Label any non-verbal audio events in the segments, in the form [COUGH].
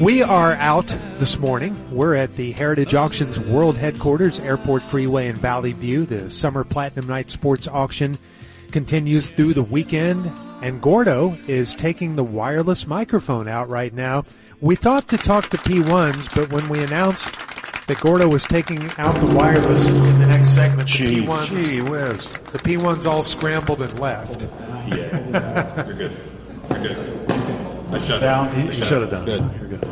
We are out this morning. We're at the Heritage Auctions World Headquarters, Airport Freeway in Valley View. The Summer Platinum Night Sports Auction continues through the weekend, and Gordo is taking the wireless microphone out right now. We thought to talk to P1s, but when we announced that Gordo was taking out the wireless in the next segment, Gee, the P1s, gee whiz. the P1s all scrambled and left. Yeah. You're good. You're good. I shut it down. You shut it down. Good. You're good.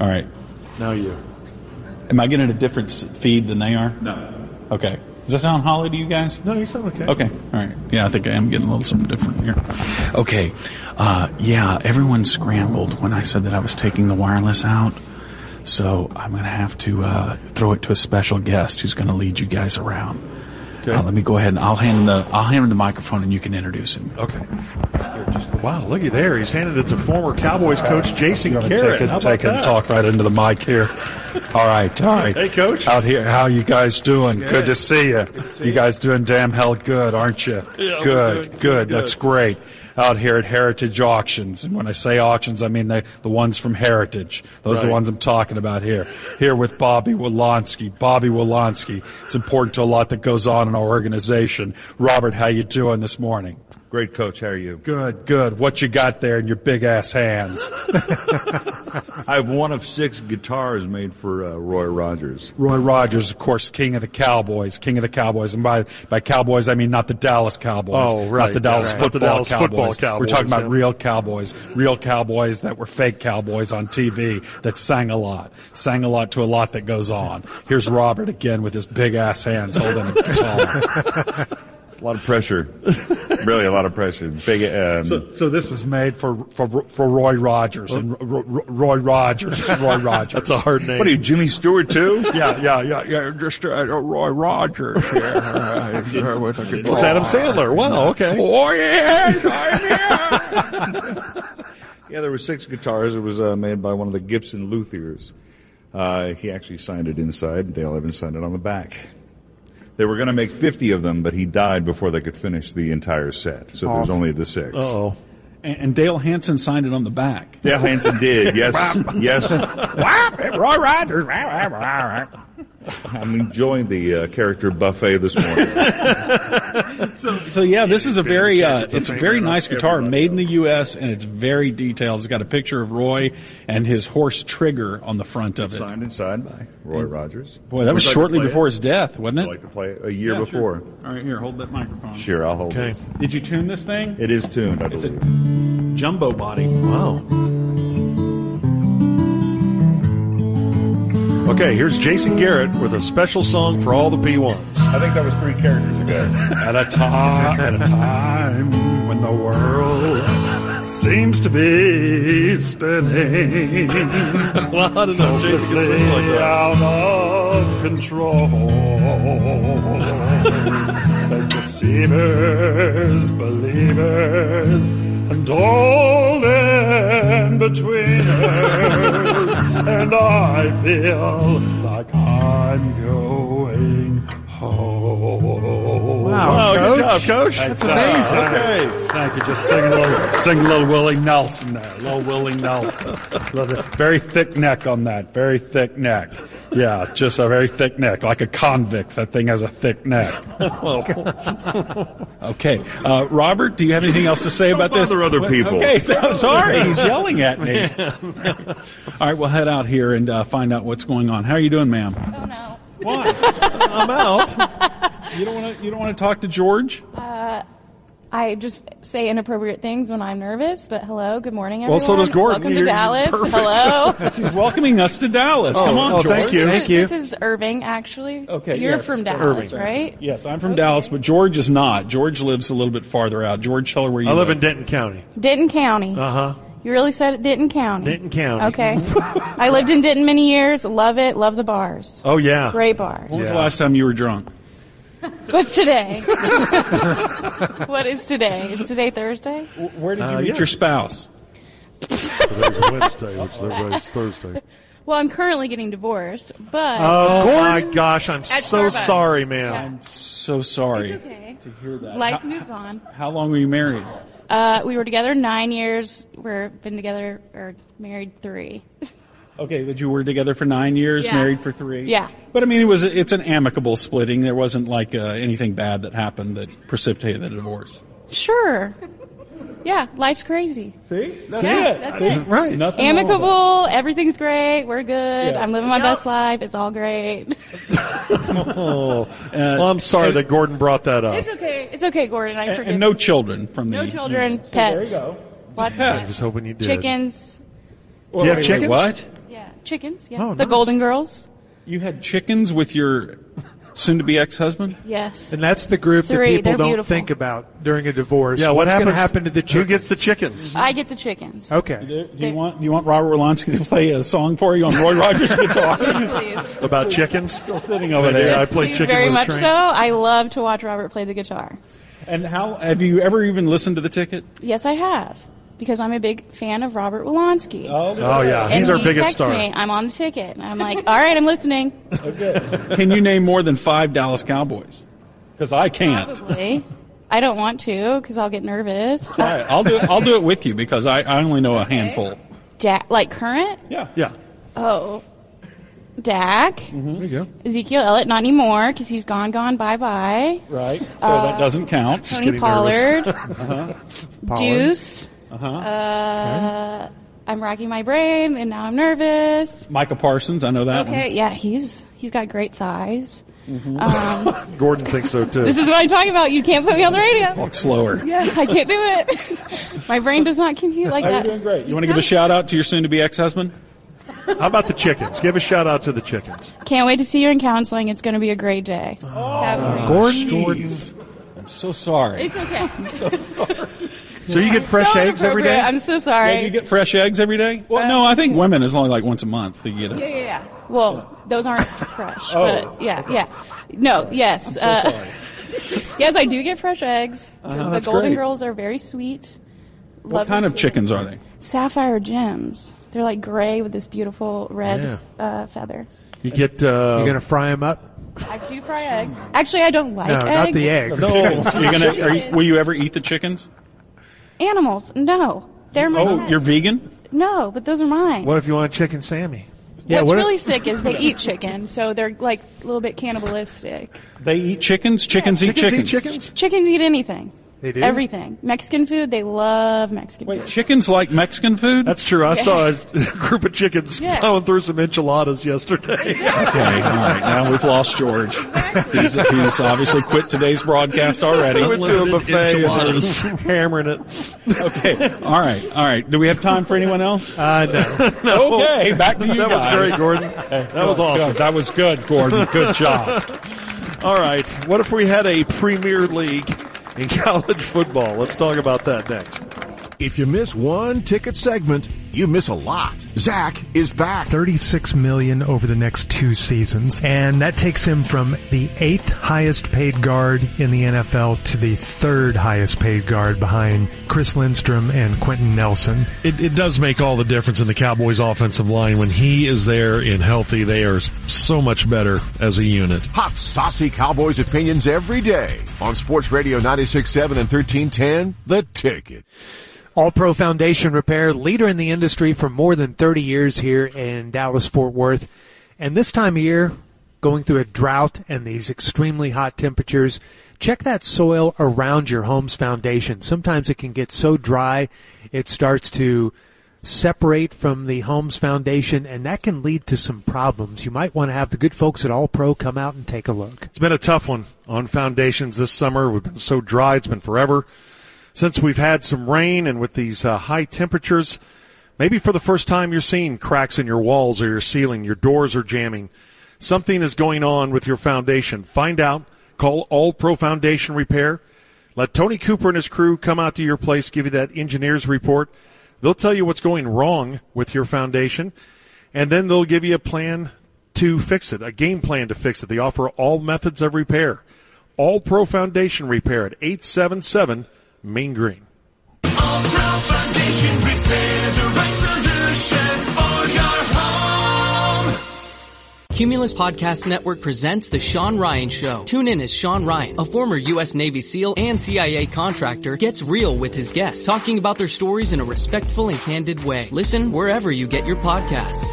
All right. Now you. Am I getting a different feed than they are? No. Okay. Does that sound hollow to you guys? No, you sound okay. Okay. All right. Yeah, I think I am getting a little something different here. Okay. Uh, yeah, everyone scrambled when I said that I was taking the wireless out. So I'm going to have to uh, throw it to a special guest who's going to lead you guys around. Okay. Uh, let me go ahead and I'll hand the I'll hand him the microphone and you can introduce him. Okay. Wow, looky there. He's handed it to former Cowboys coach Jason Garrett. Take it, How take it, talk right into the mic here. [LAUGHS] All right, all right. Hey, Coach. Out here, how you guys doing? Good, to see you. you guys doing damn hell good, aren't you? Yeah, we're good, good, That's great. Out here at Heritage Auctions, and when I say auctions, I mean the the ones from Heritage. Those are the ones I'm talking about here. Here with Bobby Wolonsky. Bobby Wolonsky. It's important to a lot that goes on in our organization. Robert, how you doing this morning? Great coach. How are you? Good, good. What you got there in your big ass hands? [LAUGHS] I have one of six guitars made for uh, Roy Rogers. Roy Rogers, of course, king of the Cowboys, king of the Cowboys, and by by Cowboys I mean not the Dallas Cowboys, Oh, right, not the Dallas right. Not the football, Dallas Cowboys. football We're talking about yeah. real Cowboys, real Cowboys that were fake Cowboys on TV that sang a lot, sang a lot to a lot that goes on. Here's Robert again with his big ass hands holding a guitar. [LAUGHS] A lot of pressure. [LAUGHS] really, a lot of pressure. Big. Um, so, so this was made for for for Roy Rogers and Ro- Ro- Roy Rogers, Roy [LAUGHS] Rogers. That's a hard name. what are you, Jimmy Stewart too? [LAUGHS] Yeah, yeah, yeah, yeah. Just uh, Roy Rogers [LAUGHS] here. Uh, with It's. Adam Sandler. Wow, okay. Oh yes, I'm here. Yeah, there were six guitars. It was uh, made by one of the Gibson luthiers. Uh, he actually signed it inside, and Dale Evans signed it on the back. They were going to make 50 of them, but he died before they could finish the entire set. So there's only the six. Oh, And, and Dale Hansen signed it on the back. Dale Hansen did. [LAUGHS] Yes, yes. [LAUGHS] Roy Rogers. I'm enjoying the uh, character buffet this morning. [LAUGHS] [LAUGHS] So yeah, this is a very uh, It's a it's a favorite very nice guitar made in the U.S. and it's very detailed. It's got a picture of Roy and his horse Trigger on the front of it. Signed inside by Roy Rogers. Boy, that was Would like to shortly play it? before his death, wasn't I'd it? like to play it a year Yeah, before. Sure. All right, here, hold that microphone. Sure, I'll hold it. okay. this. Did you tune this thing? It is tuned, I It's a jumbo body. Wow. Okay, here's Jason Garrett with a special song for all the P1s. I think that was three characters ago. [LAUGHS] At a time, at a time when the world seems to be spinning [LAUGHS] well, I don't know. if Jason can sing like that. out of control. As deceivers, believers, and all in betweeners, and I feel like I'm going home. Wow, good job, Coach. That's amazing. Okay. Thank you. Just sing a little, sing a little Willie Nelson there. A little Willie Nelson. Little- Very thick neck on that. Very thick neck. Yeah, just a very thick neck, like a convict. That thing has a thick neck. [LAUGHS] okay, uh, Robert, do you have anything else to say about this? bother other people. Okay, so, I'm sorry, he's yelling at me. [LAUGHS] All right, we'll head out here and uh, find out what's going on. How are you doing, ma'am? Oh no. Why? I'm out. You don't want to? You don't want to talk to George? I just say inappropriate things when I'm nervous, but hello, good morning, Well, everyone. so does Gordon. Welcome You're- to you're Dallas. perfect. Hello. [LAUGHS] She's welcoming us to Dallas. Come on, oh, George. thank you. This is- Thank you. This is Irving, actually. Okay, You're yes, from Dallas, Irving. right? Yes, I'm from Dallas, but George is not. George lives a little bit farther out. George, tell her where you live. I live in Denton County. Denton County. Uh huh. You really said it, Denton County. Denton County. Okay. [LAUGHS] I lived in Denton many years. Love it. Love the bars. Oh yeah. Great bars. When was the last time you were drunk? What's today? [LAUGHS] what is today? Is today Thursday? Where did you Uh, meet yeah. your spouse? Today's Wednesday, which is [LAUGHS] everybody's Thursday. Well, I'm currently getting divorced, but Oh, my gosh, I'm so Starbucks. sorry, ma'am. I'm so sorry it's okay. to hear that. Life how, moves on. how long were you married? Uh, we were together nine years. We've been together or married three. Okay, but you were together for nine years, Yeah. married for three. Yeah. But I mean, it was it's an amicable splitting. There wasn't like uh, anything bad that happened that precipitated the divorce. Sure. Yeah, life's crazy. See, that's Yeah, it. that's See? it. [LAUGHS] Right. Nothing wrong with Amicable, everything's great, we're good. Yeah. I'm living my best life, it's all great. [LAUGHS] Oh, Uh, well, I'm sorry that Gordon brought that up. It's okay. It's okay, Gordon. I it. forgive And, and no children from the. no the children, So there pets. you go. Lots of I pets. was hoping you did. Chickens. Do you have Wait, wait, chickens? What? Yeah, chickens. Yeah, Oh, the nice. Golden Girls. You had chickens with your soon-to-be ex-husband? Yes. And that's the group that people they're don't beautiful. think about during a divorce. Yeah, what What's going to happens? happen to the Who gets the chickens? I get the chickens. Okay. Do do you want do you want Robert Wolanski to play a song for you on Roy [LAUGHS] Rogers guitar? Please. About chickens? Still sitting over Yeah, there. I play Please, chicken very with a much train. so. I love to watch Robert play the guitar. And how have you ever even listened to the ticket? Yes, I have. Because I'm a big fan of Robert Wolanski. Oh, oh yeah, and he's our he biggest texts star. me, I'm on the ticket. And I'm like, all right, I'm listening. Okay. Can you name more than five Dallas Cowboys? Because I can't. Probably. I don't want to because I'll get nervous. All right, I'll do it. I'll do it with you because I, I only know a handful. Da- like current? Yeah. Yeah, Oh. Dak. Mm-hmm. there you go. Ezekiel Elliott, not anymore because he's gone, gone, bye bye. Right. So that uh, doesn't count. Tony getting Pollard. nervous. [LAUGHS] Uh-huh. Deuce. Uh-huh. Uh, I'm racking my brain and now I'm nervous. Micah Parsons, I know that Okay, yeah, he's he's got great thighs. [LAUGHS] Gordon thinks so too. This is what I'm talking about. You can't put me on the radio. one. Walk slower. Yeah, I can't do it. [LAUGHS] my brain does not compute like that. you're doing great. You want to give a shout out to your soon-to-be ex-husband? How about the chickens? Give a shout out to the chickens. Can't wait to see you in counseling. It's going to be a great day. Oh. Have Gordon, Jeez. I'm so sorry. It's okay. [LAUGHS] I'm So you get fresh So eggs every day? I'm so sorry. do you get fresh eggs every day? Well, no, I think women is only like once a month that you get yeah, it. yeah, yeah. Well, those aren't fresh, [LAUGHS] Oh. but yeah, yeah. No, yes. uh, Sorry. [LAUGHS] yes, I do get fresh eggs. the Uh-huh, that's golden great. girls are very sweet. What kind of chickens are they? Sapphire gems. They're like gray with this beautiful red Yeah. uh, feather. You get. Uh, you going to fry them up? I do fry eggs. Actually, I don't like No, eggs. not the eggs. No. [LAUGHS] You're gonna, are you, will you ever eat the chickens? Animals. No, they're my Oh, pets. you're vegan? No, but those are mine. what if you want a chicken Sammy? Yeah, What's what if- really sick is they eat chicken, so they're like a little bit cannibalistic. They eat chickens? Chickens eat Chickens chickens? eat chickens? Chickens eat anything. They do? Everything. Mexican food, they love Mexican Wait, food. chickens like Mexican food? That's true. I saw a [LAUGHS] group of chickens Yes. plowing through some enchiladas yesterday. [LAUGHS] Okay, all right. Now we've lost George. He's, he's obviously quit today's broadcast already. went to a buffet and Enchiladas. [LAUGHS] hammering it. Okay, all right, all right. Do we have time for anyone else? Uh, no. Okay, back to you That was great, Gordon. That was awesome. Good. That was good, Gordon. Good job. All right. What if we had a Premier League in [LAUGHS] college football? Let's talk about that next. If you miss one ticket segment, you miss a lot. Zach is back. 36 million over the next two seasons. And that takes him from the eighth highest paid guard in the NFL to the third highest paid guard behind Chris Lindstrom and Quenton Nelson. It, it does make all the difference in the Cowboys offensive line. When he is there and healthy, they are so much better as a unit. Hot, saucy Cowboys opinions every day on Sports Radio 96.7 and 1310, The Ticket. All Pro Foundation Repair, leader in the industry for more than 30 years here in Dallas Fort Worth. And this time of year, going through a drought and these extremely hot temperatures, check that soil around your home's foundation. Sometimes it can get so dry it starts to separate from the home's foundation and that can lead to some problems. You might want to have the good folks at All Pro come out and take a look. It's been a tough one on foundations this summer. We've been so dry. It's been forever since we've had some rain and with these uh, high temperatures. Maybe for the first time you're seeing cracks in your walls or your ceiling. Your doors are jamming. Something is going on with your foundation. Find out. Call All Pro Foundation Repair. Let Tony Cooper and his crew come out to your place, give you that engineer's report. They'll tell you what's going wrong with your foundation, and then they'll give you a plan to fix it, a game plan to fix it. They offer all methods of repair. All Pro Foundation Repair at 877 Main Green. Cumulus Podcast Network presents The Sean Ryan Show. Tune in as Sean Ryan, a former U.S. Navy SEAL and CIA contractor, gets real with his guests, talking about their stories in a respectful and candid way. Listen wherever you get your podcasts.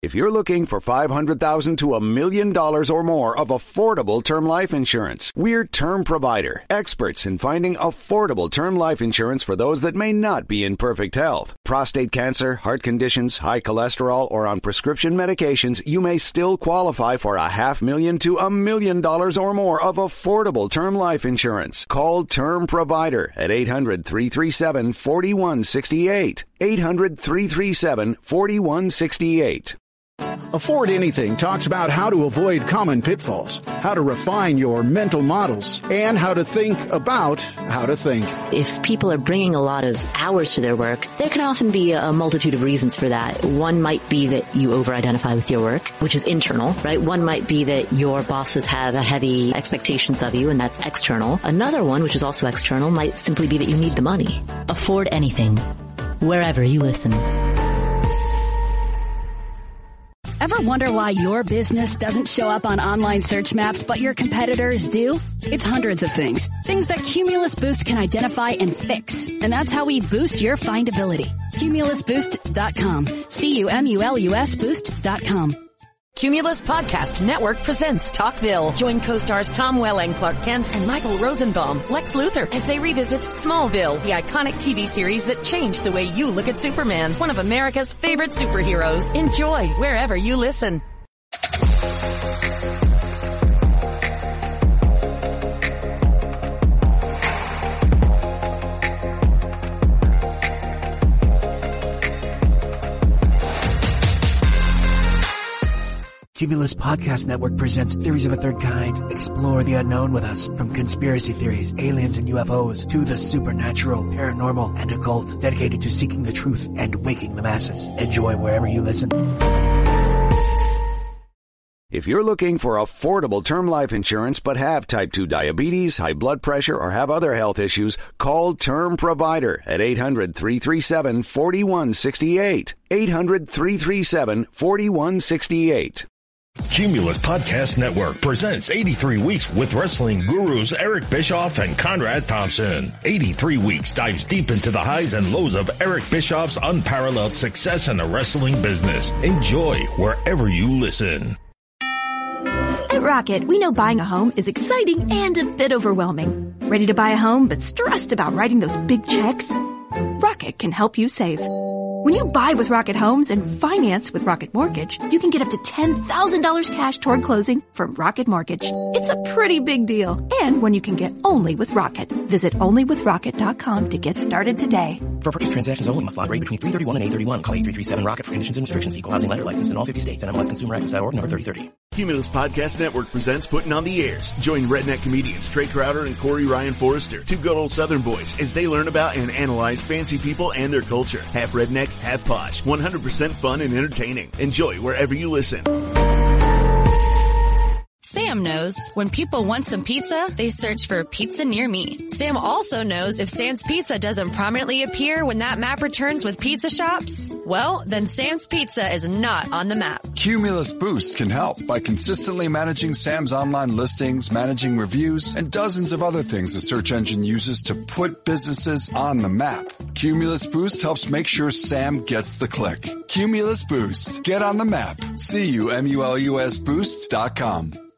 If you're looking for 500,000 to a million dollars or more of affordable term life insurance, we're Term Provider, experts in finding affordable term life insurance for those that may not be in perfect health. Prostate cancer, heart conditions, high cholesterol, or on prescription medications, you may still qualify for a half million to a million dollars or more of affordable term life insurance. Call Term Provider at 800 337 4168. 800 337 4168. Afford Anything talks about how to avoid common pitfalls, how to refine your mental models, and how to think about how to think. If people are bringing a lot of hours to their work, there can often be a multitude of reasons for that. One might be that you over-identify with your work, which is internal, right? One might be that your bosses have a heavy expectations of you, and that's external. Another one, which is also external, might simply be that you need the money. Afford Anything, wherever you listen. Ever wonder why your business doesn't show up on online search maps, but your competitors do? It's hundreds of things. Things that Cumulus Boost can identify and fix. And that's how we boost your findability. CumulusBoost.com. C-U-M-U-L-U-S Boost.com. Cumulus Podcast Network presents Talkville. Join co-stars Tom Welling, Clark Kent, and Michael Rosenbaum, Lex Luthor, as they revisit Smallville, the iconic TV series that changed the way you look at Superman, one of America's favorite superheroes. Enjoy wherever you listen. Cumulus Podcast Network presents Theories of a Third Kind. Explore the unknown with us. From conspiracy theories, aliens and UFOs, to the supernatural, paranormal, and occult, dedicated to seeking the truth and waking the masses. Enjoy wherever you listen. If you're looking for affordable term life insurance but have type 2 diabetes, high blood pressure, or have other health issues, call Term Provider at 800 337 4168. 800 337 4168. Cumulus Podcast Network presents 83 Weeks with Wrestling Gurus Eric Bischoff and Conrad Thompson. 83 Weeks dives deep into the highs and lows of Eric Bischoff's unparalleled success in the wrestling business. Enjoy wherever you listen. At Rocket, we know buying a home is exciting and a bit overwhelming. Ready to buy a home but stressed about writing those big checks? Rocket can help you save. When you buy with Rocket Homes and finance with Rocket Mortgage, you can get up to $10,000 cash toward closing from Rocket Mortgage. It's a pretty big deal. And when you can get only with Rocket. Visit onlywithrocket.com to get started today. For purchase transactions only, must log rate between 331 and 831. Call 8337-ROCKET for conditions and restrictions. Equal housing lender licensed in all 50 states. NMLSConsumerAccess.org number 3030. Cumulus Podcast Network presents Putting on the Airs. Join redneck comedians Trey Crowder and Corey Ryan Forrester, two good old Southern boys, as they learn about and analyze fancy people and their culture. Half redneck, half posh. 100% fun and entertaining. Enjoy wherever you listen. Sam knows when people want some pizza, they search for pizza near me. Sam also knows if Sam's Pizza doesn't prominently appear when that map returns with pizza shops, well, then Sam's Pizza is not on the map. Cumulus Boost can help by consistently managing Sam's online listings, managing reviews, and dozens of other things the search engine uses to put businesses on the map. Cumulus Boost helps make sure Sam gets the click. Cumulus Boost. Get on the map. C-U-M-U-L-U-S boost.com.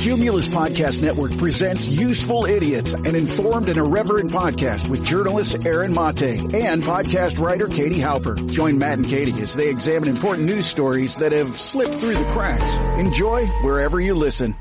Cumulus Podcast Network presents Useful Idiots, an informed and irreverent podcast with journalist Aaron Mate and podcast writer Katie Halper. Join Matt and Katie as they examine important news stories that have slipped through the cracks. Enjoy wherever you listen.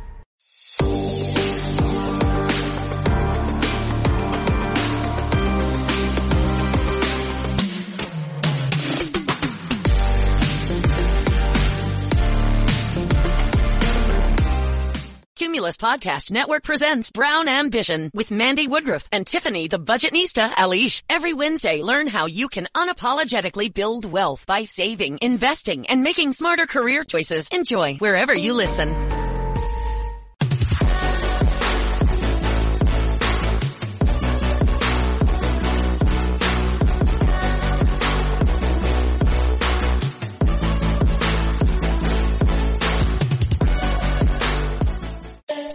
Podcast Network presents Brown Ambition with Mandi Woodruff and Tiffany the Budgetnista Aliche. Every Wednesday, learn how you can unapologetically build wealth by saving, investing, and making smarter career choices. Enjoy wherever you listen.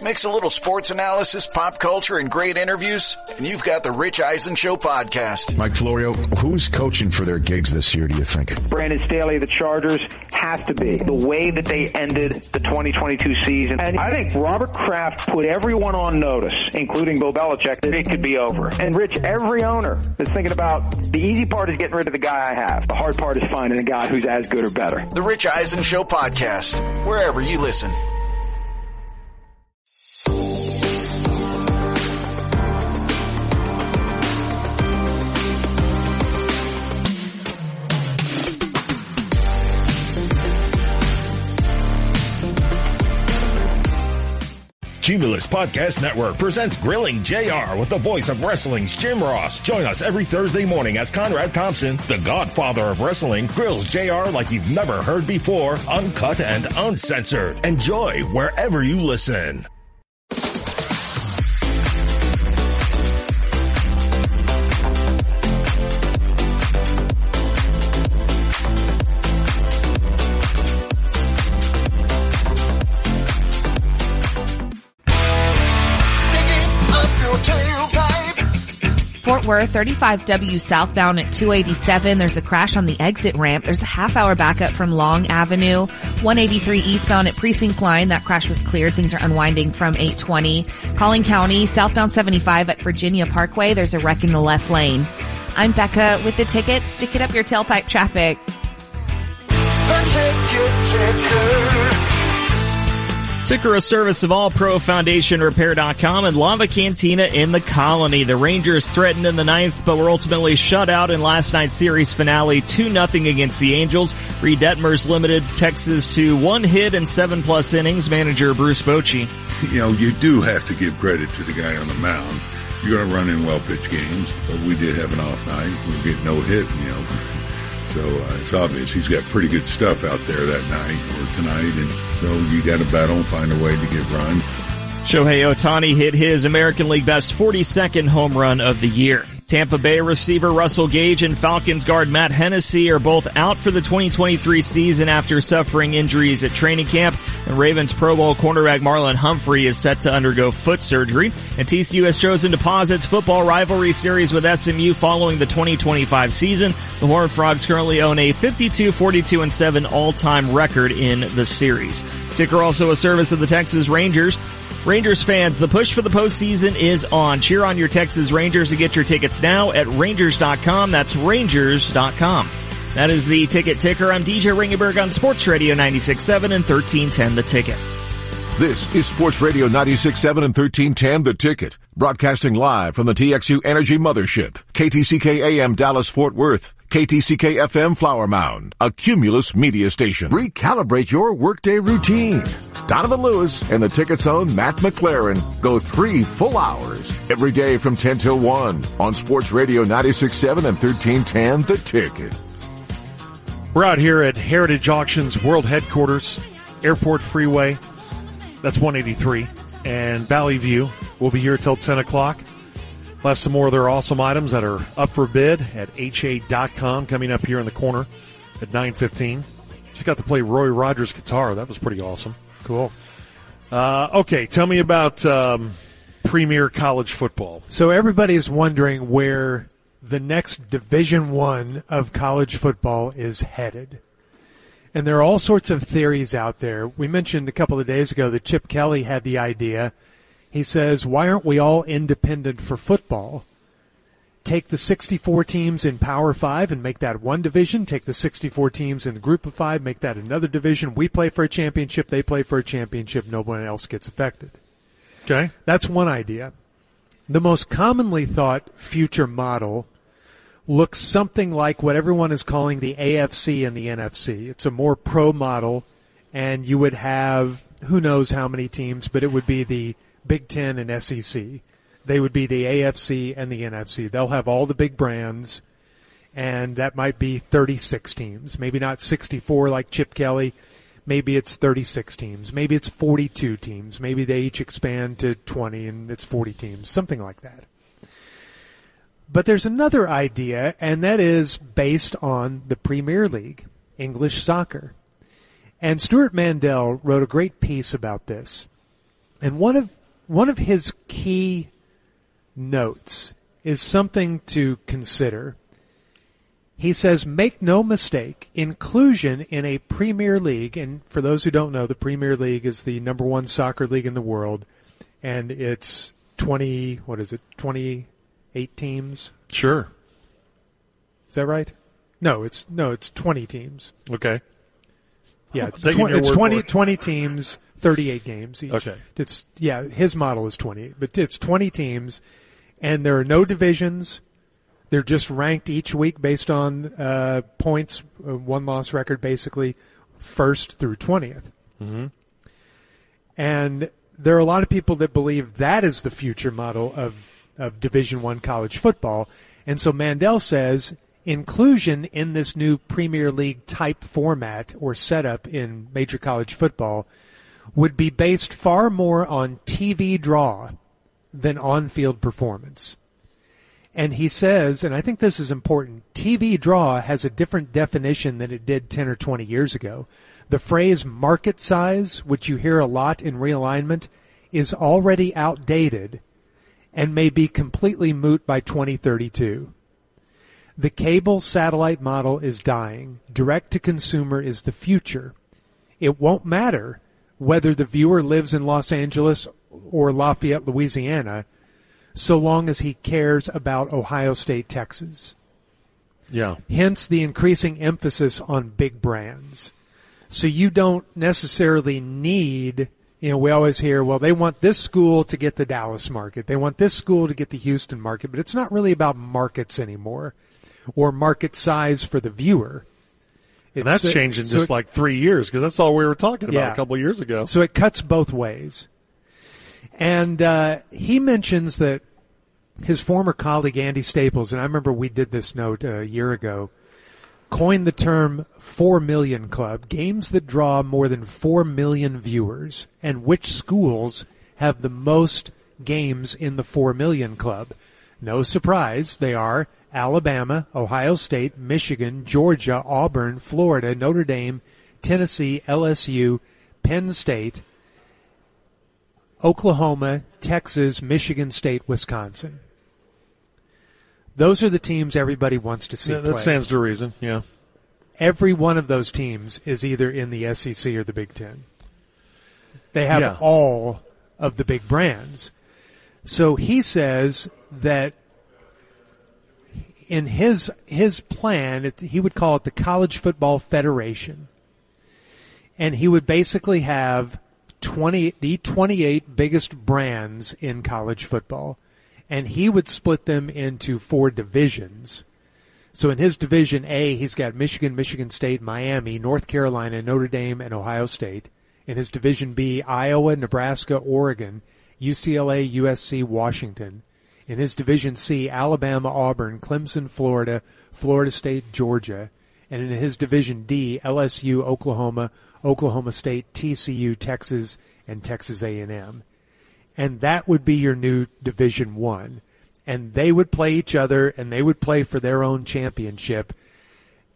Mix a little sports analysis, pop culture, and great interviews, and you've got the Rich Eisen Show podcast. Mike Florio, who's coaching for their gigs this year, do you think? Brandon Staley, the Chargers, has to be. The way that they ended the 2022 season. And I think Robert Kraft put everyone on notice, including Bill Belichick, that it could be over. And Rich, every owner is thinking about the easy part is getting rid of the guy I have. The hard part is finding a guy who's as good or better. The Rich Eisen Show podcast, wherever you listen. Cumulus Podcast Network presents Grilling JR with the voice of wrestling's Jim Ross. Join us every Thursday morning as Conrad Thompson, the godfather of wrestling, grills JR like you've never heard before, uncut and uncensored. Enjoy wherever you listen. Fort Worth, 35W southbound at 287. There's a crash on the exit ramp. There's a half hour backup from Long Avenue. 183 eastbound at Precinct Line. That crash was cleared. Things are unwinding from 820. Collin County, southbound 75 at Virginia Parkway. There's a wreck in the left lane. I'm Becca with the tickets. Stick it up your tailpipe traffic. Ticker a service of All Pro Foundation Repair.com and Lava Cantina in the Colony. The Rangers threatened in the ninth, but were ultimately shut out in last night's series finale 2-0 against the Angels. Reid Detmers limited Texas to one hit and seven plus innings. Manager Bruce Bochy. [LAUGHS] You know, you do have to give credit to the guy on the mound. You're going to run in well pitched games, but we did have an off night. We get no hit, you know. So uh, it's obvious he's got pretty good stuff out there that night or tonight, and so you got to battle and find a way to get run. Shohei Ohtani hit his American League best 42nd home run of the year. Tampa Bay receiver Russell Gage and Falcons guard Matt Hennessy are both out for the 2023 season after suffering injuries at training camp. And Ravens Pro Bowl cornerback Marlon Humphrey is set to undergo foot surgery. And TCU has chosen to pause its football rivalry series with SMU following the 2025 season. The Horned Frogs currently own a 52, 42, and 7 all-time record in the series. Ticker also a service of the Texas Rangers. Rangers fans, the push for the postseason is on. Cheer on your Texas Rangers and get your tickets now at Rangers.com. That's Rangers.com. That is the ticket ticker. I'm DJ Ringenberg on Sports Radio 96.7 and 1310 The Ticket. This is Sports Radio 96.7 and 1310 The Ticket. Broadcasting live from the TXU Energy Mothership. KTCK AM Dallas Fort Worth. KTCK FM Flower Mound, a Cumulus media station. Recalibrate your workday routine. Donovan Lewis and the ticket's own Matt McLaren go three full hours every day from 10 till 1 on Sports Radio 96.7 and 1310 The Ticket. We're out here at Heritage Auctions World Headquarters, Airport Freeway. That's 183. And Valley View. We'll be here till 10 o'clock. We'll have some more of their awesome items that are up for bid at ha.com coming up here in the corner at 9.15. Just got to play Roy Rogers guitar. That was pretty awesome. Cool. Uh, okay, tell me about um, Premier College Football. So everybody's wondering where the next Division One of college football is headed. And there are all sorts of theories out there. We mentioned a couple of days ago that Chip Kelly had the idea – he says, why aren't we all independent for football? Take the 64 teams in Power 5 and make that one division. Take the 64 teams in the Group of 5, make that another division. We play for a championship, they play for a championship, nobody else gets affected. Okay. That's one idea. The most commonly thought future model looks something like what everyone is calling the AFC and the NFC. It's a more pro model, and you would have who knows how many teams, but it would be the Big Ten and SEC. They would be the AFC and the NFC. They'll have all the big brands, and that might be 36 teams. Maybe not 64 like Chip Kelly. Maybe it's 36 teams. Maybe it's 42 teams. Maybe they each expand to 20 and it's 40 teams. Something like that. But there's another idea, and that is based on the Premier League, English soccer. And Stewart Mandel wrote a great piece about this. And one of one of his key notes is something to consider. He says, make no mistake, inclusion in a Premier League, and for those who don't know, the Premier League is the number one soccer league in the world, and it's 20, what is it, 28 teams? Sure. Is that right? No, it's, no, it's 20 teams. Okay. Yeah, it's, Taking 20, it's 20, it. 20 teams, 38 games each. Okay. It's, yeah, his model is 20, but it's 20 teams, and there are no divisions. They're just ranked each week based on uh, points, uh, one loss record, basically, first through 20th. Mm-hmm. And there are a lot of people that believe that is the future model of, of Division One college football. And so Mandel says inclusion in this new Premier League type format or setup in major college football would be based far more on TV draw than on field performance. And he says, and I think this is important, TV draw has a different definition than it did 10 or 20 years ago. The phrase market size, which you hear a lot in realignment, is already outdated and may be completely moot by 2032. The cable satellite model is dying. Direct to consumer is the future. It won't matter whether the viewer lives in Los Angeles or Lafayette, Louisiana, so long as he cares about Ohio State, Texas. Yeah. Hence the increasing emphasis on big brands. So you don't necessarily need, you know, we always hear, well, they want this school to get the Dallas market. They want this school to get the Houston market, but it's not really about markets anymore or market size for the viewer. And that's changed in so just it- like three years because that's all we were talking about Yeah. a couple years ago. So it cuts both ways. And uh, he mentions that his former colleague Andy Staples, and I remember we did this note a year ago, coined the term 4 million club, games that draw more than 4 million viewers, and which schools have the most games in the 4 million club. No surprise, they are Alabama, Ohio State, Michigan, Georgia, Auburn, Florida, Notre Dame, Tennessee, LSU, Penn State, Oklahoma, Texas, Michigan State, Wisconsin. Those are the teams everybody wants to see Yeah, play. that stands to reason. Yeah. Every one of those teams is either in the SEC or the Big Ten. They have Yeah. all of the big brands. So he says that in his his plan, it, he would call it the College Football Federation, and he would basically have twenty the twenty eight biggest brands in college football, and he would split them into four divisions. So in his division A, he's got Michigan, Michigan State, Miami, North Carolina, Notre Dame, and Ohio State. In his division B, Iowa, Nebraska, Oregon, UCLA, USC, Washington. In his division C, Alabama, Auburn, Clemson, Florida, Florida State, Georgia. And in his division D, LSU, Oklahoma, Oklahoma State, TCU, Texas, and Texas A&M. And that would be your new division 1 and they would play each other and they would play for their own championship.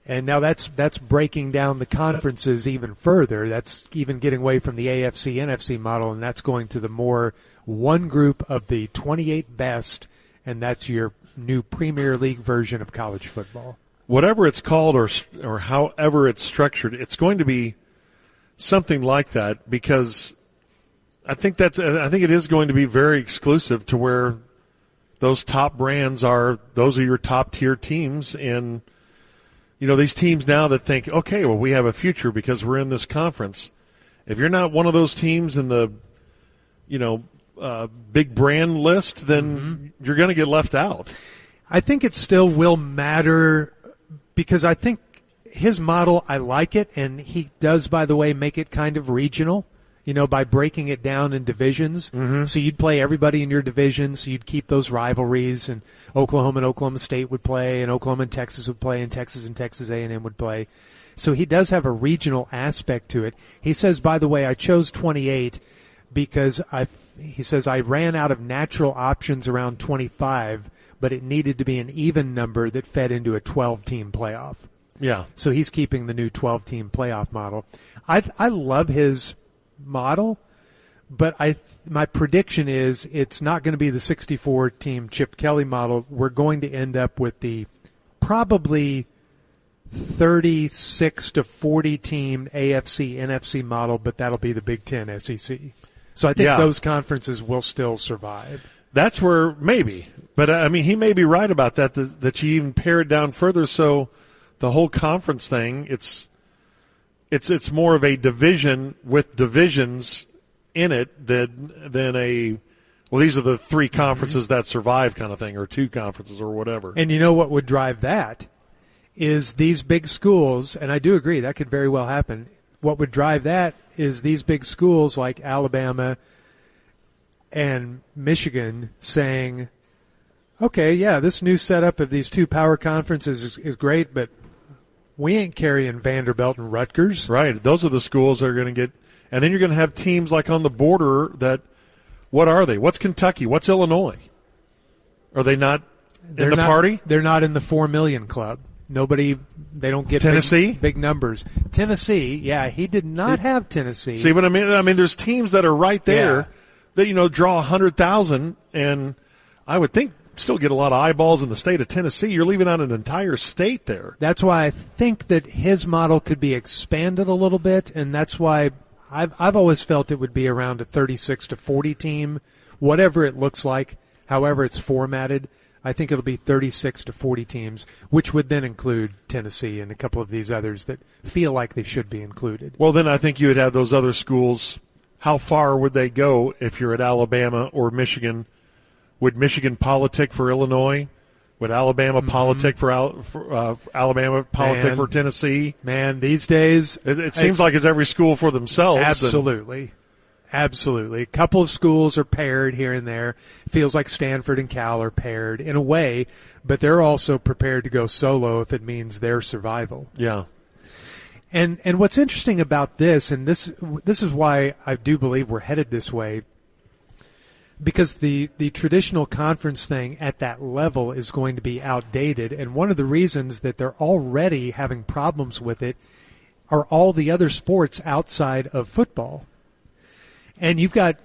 And now that's that's breaking down the conferences even further. That's even getting away from the AFC NFC model and that's going to the more one group of the 28 best and that's your new Premier League version of college football. Whatever it's called or or however it's structured, it's going to be something like that because I think that's I think it is going to be very exclusive to where those top brands are those are your top tier teams and you know these teams now that think okay well we have a future because we're in this conference if you're not one of those teams in the you know uh, big brand list then you're going to get left out I think it still will matter because I think his model, I like it, and he does, by the way, make it kind of regional. You know, by breaking it down in divisions. So you'd play everybody in your division, so you'd keep those rivalries, and Oklahoma and Oklahoma State would play, and Oklahoma and Texas would play, and Texas and Texas A&M would play. So he does have a regional aspect to it. He says, by the way, I chose 28 because I, he says I ran out of natural options around 25, but it needed to be an even number that fed into a 12 team playoff. Yeah. So he's keeping the new 12 team playoff model. I I love his model, but I my prediction is it's not going to be the 64 team Chip Kelly model. We're going to end up with the probably 36 to 40 team AFC NFC model, but that'll be the Big 10 SEC. So I think Yeah. those conferences will still survive. That's where maybe, but uh, I mean, he may be right about that. That, that you even pare it down further, so the whole conference thing, it's it's it's more of a division with divisions in it than than a well, these are the three conferences that survive kind of thing, or two conferences, or whatever. And you know what would drive that is these big schools, and I do agree that could very well happen. What would drive that is these big schools like Alabama and Michigan saying, okay, yeah, this new setup of these two power conferences is, is great, but we ain't carrying Vanderbilt and Rutgers. Right. Those are the schools that are going to get, and then you're going to have teams like on the border that, what are they? What's Kentucky? What's Illinois? Are they not in They're the not- party? They're not in the four million club. Nobody, they don't get big- Tennessee? big, numbers. Tennessee, yeah, he did not have Tennessee. See what I mean? I mean, there's teams that are right there Yeah. that you know draw a hundred thousand, and I would think still get a lot of eyeballs in the state of Tennessee. You're leaving out an entire state there. That's why I think that his model could be expanded a little bit, and that's why I've I've always felt it would be around a 36 to 40 team, whatever it looks like, however it's formatted. I think it'll be 36 to 40 teams, which would then include Tennessee and a couple of these others that feel like they should be included. Well, then I think you would have those other schools. How far would they go if you're at Alabama or Michigan? Would Michigan politic for Illinois? Would Alabama politic for, Al, for uh, Alabama politic Mm-hmm. Man. for Tennessee? Man, these days It, it seems like it's every school for themselves. Absolutely. Absolutely. A couple of schools are paired here and there. Feels like Stanford and Cal are paired in a way, but they're also prepared to go solo if it means their survival. yeah. And and what's interesting about this, and this this is why I do believe we're headed this way, because the the traditional conference thing at that level is going to be outdated, and one of the reasons that they're already having problems with it are all the other sports outside of football. And you've got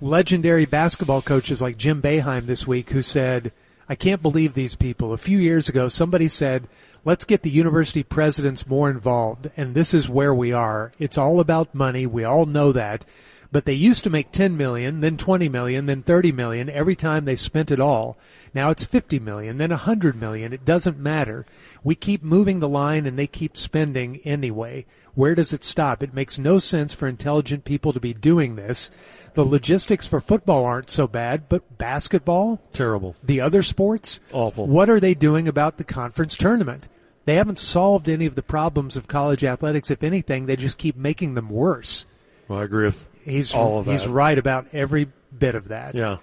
legendary basketball coaches like Jim Boeheim this week who said, I can't believe these people. A few years ago, somebody said, let's get the university presidents more involved. And this is where we are. It's all about money. We all know that. But they used to make 10 million, then 20 million, then 30 million every time they spent it all. Now it's 50 million, then 100 million. It doesn't matter. We keep moving the line and they keep spending anyway. Where does it stop? It makes no sense for intelligent people to be doing this. The logistics for football aren't so bad, but basketball, Terrible. the other sports, Awful. What are they doing about the conference tournament? They haven't solved any of the problems of college athletics. If anything, they just keep making them worse. Well, I agree with He's all of that. he's right about every bit of that. Yeah.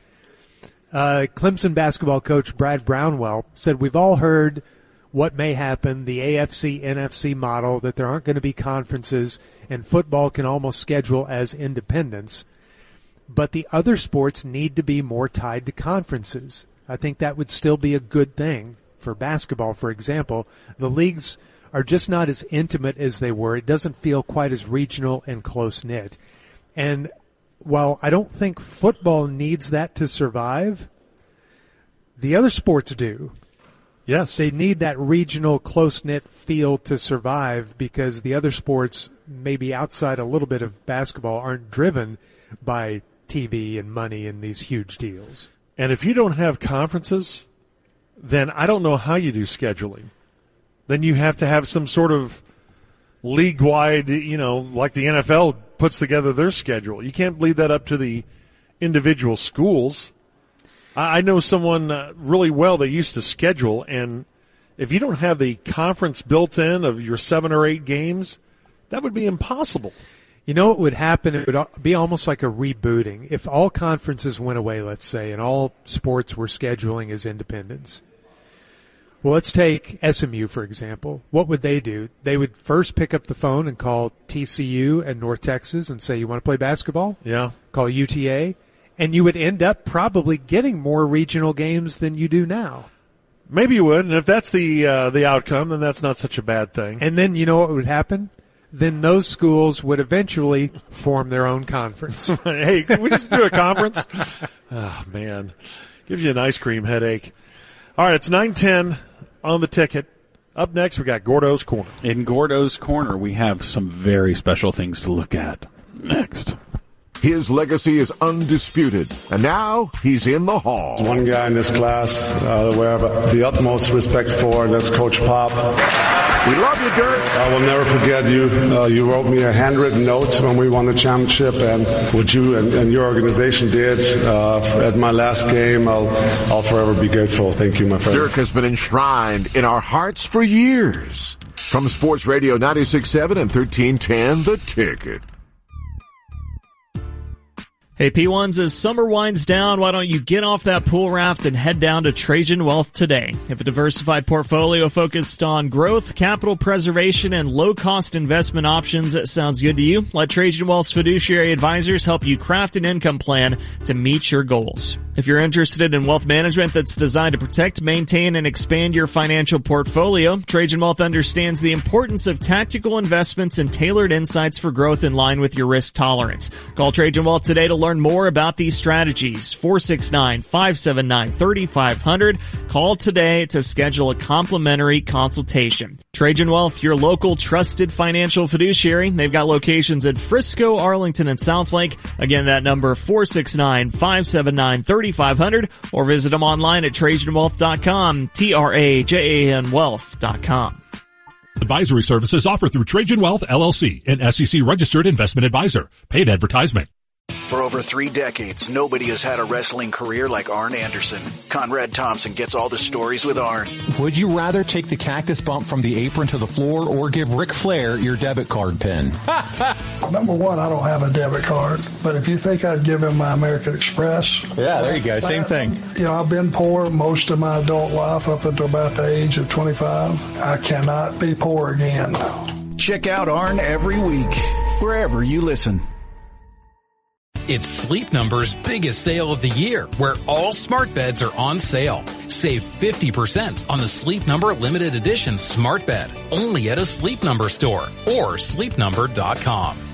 Uh, Clemson basketball coach Brad Brownell said, We've all heard what may happen, the AFC NFC model, that there aren't going to be conferences and football can almost schedule as independents. But the other sports need to be more tied to conferences. I think that would still be a good thing for basketball, for example. The leagues are just not as intimate as they were. It doesn't feel quite as regional and close knit. And while I don't think football needs that to survive, the other sports do. Yes. They need that regional close knit feel to survive because the other sports, maybe outside a little bit of basketball, aren't driven by TV and money and these huge deals. And if you don't have conferences, then I don't know how you do scheduling. Then you have to have some sort of league wide, you know, like the NFL puts together their schedule. You can't leave that up to the individual schools. I know someone uh, really well that used to schedule, and if you don't have the conference built in of your seven or eight games, that would be impossible. You know what would happen? It would be almost like a rebooting. If all conferences went away, let's say, and all sports were scheduling as independents. Well, let's take SMU, for example. What would they do? They would first pick up the phone and call TCU and North Texas and say, you want to play basketball? Yeah. Call UTA. And you would end up probably getting more regional games than you do now. Maybe you would, and if that's the uh, the outcome, then that's not such a bad thing. And then you know what would happen? then those schools would eventually form their own conference. [LAUGHS] hey, can we just do a conference? oh, [LAUGHS] man. Gives you an ice cream headache. All right, it's 910 on the ticket. Up next, we got Gordo's Corner. In Gordo's Corner, we have some very special things to look at. Next. His legacy is undisputed, and now he's in the hall. One guy in this class uh, we have the utmost respect for, and that's Coach Pop. We love you, Dirk. I will never forget you. Uh, you wrote me a handwritten note when we won the championship, and what you and, and your organization did uh, at my last game, I'll, I'll forever be grateful. Thank you, my friend. Dirk has been enshrined in our hearts for years. From Sports Radio 96.7 and 1310, The Ticket. Hey P1s, as summer winds down, why don't you get off that pool raft and head down to Trajan Wealth today? If a diversified portfolio focused on growth, capital preservation, and low cost investment options sounds good to you, let Trajan Wealth's fiduciary advisors help you craft an income plan to meet your goals. If you're interested in wealth management that's designed to protect, maintain, and expand your financial portfolio, Trajan Wealth understands the importance of tactical investments and tailored insights for growth in line with your risk tolerance. Call Trajan Wealth today to learn more about these strategies. 469-579-3500. Call today to schedule a complimentary consultation. Trajan Wealth, your local trusted financial fiduciary. They've got locations in Frisco, Arlington, and Southlake. Again, that number 469-579-3500. 3500 or visit them online at TrajanWealth.com, T-R-A-J-A-N Wealth.com. Advisory services offered through Trajan Wealth LLC, an SEC registered investment advisor. Paid advertisement. For over three decades, nobody has had a wrestling career like Arn Anderson. Conrad Thompson gets all the stories with Arn. Would you rather take the cactus bump from the apron to the floor or give Ric Flair your debit card pin? [LAUGHS] Number one, I don't have a debit card, but if you think I'd give him my American Express. Yeah, there you go. Same thing. You know, I've been poor most of my adult life up until about the age of 25. I cannot be poor again. Check out Arn every week, wherever you listen. It's Sleep Number's biggest sale of the year, where all smart beds are on sale. Save 50% on the Sleep Number limited edition smart bed, only at a Sleep Number store or sleepnumber.com.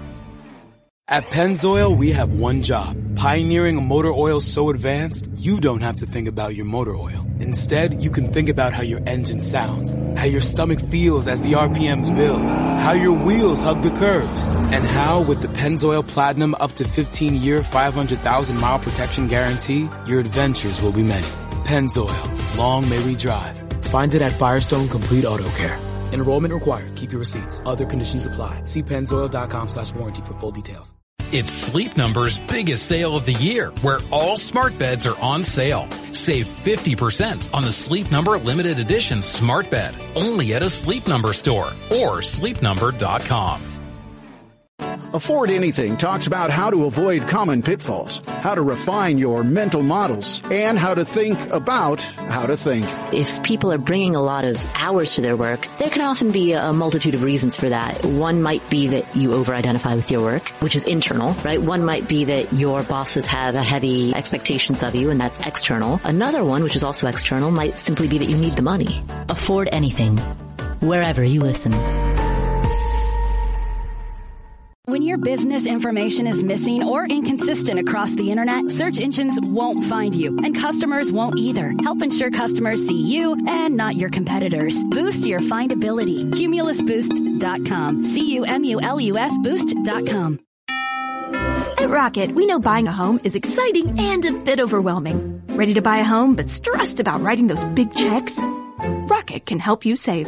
At Pennzoil, we have one job, pioneering a motor oil so advanced, you don't have to think about your motor oil. Instead, you can think about how your engine sounds, how your stomach feels as the RPMs build, how your wheels hug the curves, and how with the Pennzoil Platinum up to 15 year, 500,000 mile protection guarantee, your adventures will be many. Pennzoil, long may we drive. Find it at Firestone Complete Auto Care. Enrollment required. Keep your receipts. Other conditions apply. See pennzoil.com slash warranty for full details. It's Sleep Number's biggest sale of the year, where all smart beds are on sale. Save 50% on the Sleep Number limited edition smart bed, only at a Sleep Number store or sleepnumber.com. Afford Anything talks about how to avoid common pitfalls, how to refine your mental models, and how to think about how to think. If people are bringing a lot of hours to their work, there can often be a multitude of reasons for that. One might be that you over-identify with your work, which is internal, right? One might be that your bosses have a heavy expectations of you, and that's external. Another one, which is also external, might simply be that you need the money. Afford anything, wherever you listen. When your business information is missing or inconsistent across the internet, search engines won't find you, and customers won't either. Help ensure customers see you and not your competitors. Boost your findability. Cumulusboost.com. C-U-M-U-L-U-S boost.com. At Rocket, we know buying a home is exciting and a bit overwhelming. Ready to buy a home but stressed about writing those big checks? Rocket can help you save.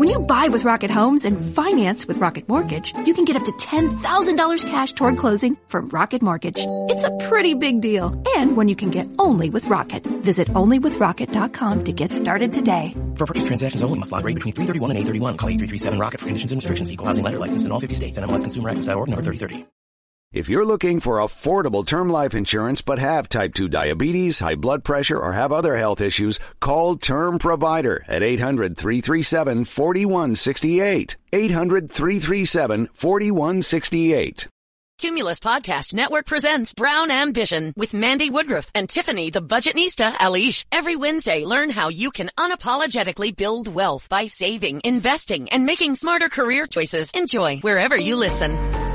When you buy with Rocket Homes and finance with Rocket Mortgage, you can get up to $10,000 cash toward closing from Rocket Mortgage. It's a pretty big deal. And when you can get only with Rocket. Visit onlywithrocket.com to get started today. For purchase transactions only must log rate between 331 and 831. Call 8337 Rocket for conditions and restrictions. Equal housing lender licensed in all 50 states. NMLSconsumeraccess.org number 3030. If you're looking for affordable term life insurance but have type 2 diabetes, high blood pressure, or have other health issues, call Term Provider at 800 337 4168. 800 337 4168. Cumulus Podcast Network presents Brown Ambition with Mandi Woodruff and Tiffany the Budgetnista Aliche. Every Wednesday, learn how you can unapologetically build wealth by saving, investing, and making smarter career choices. Enjoy wherever you listen.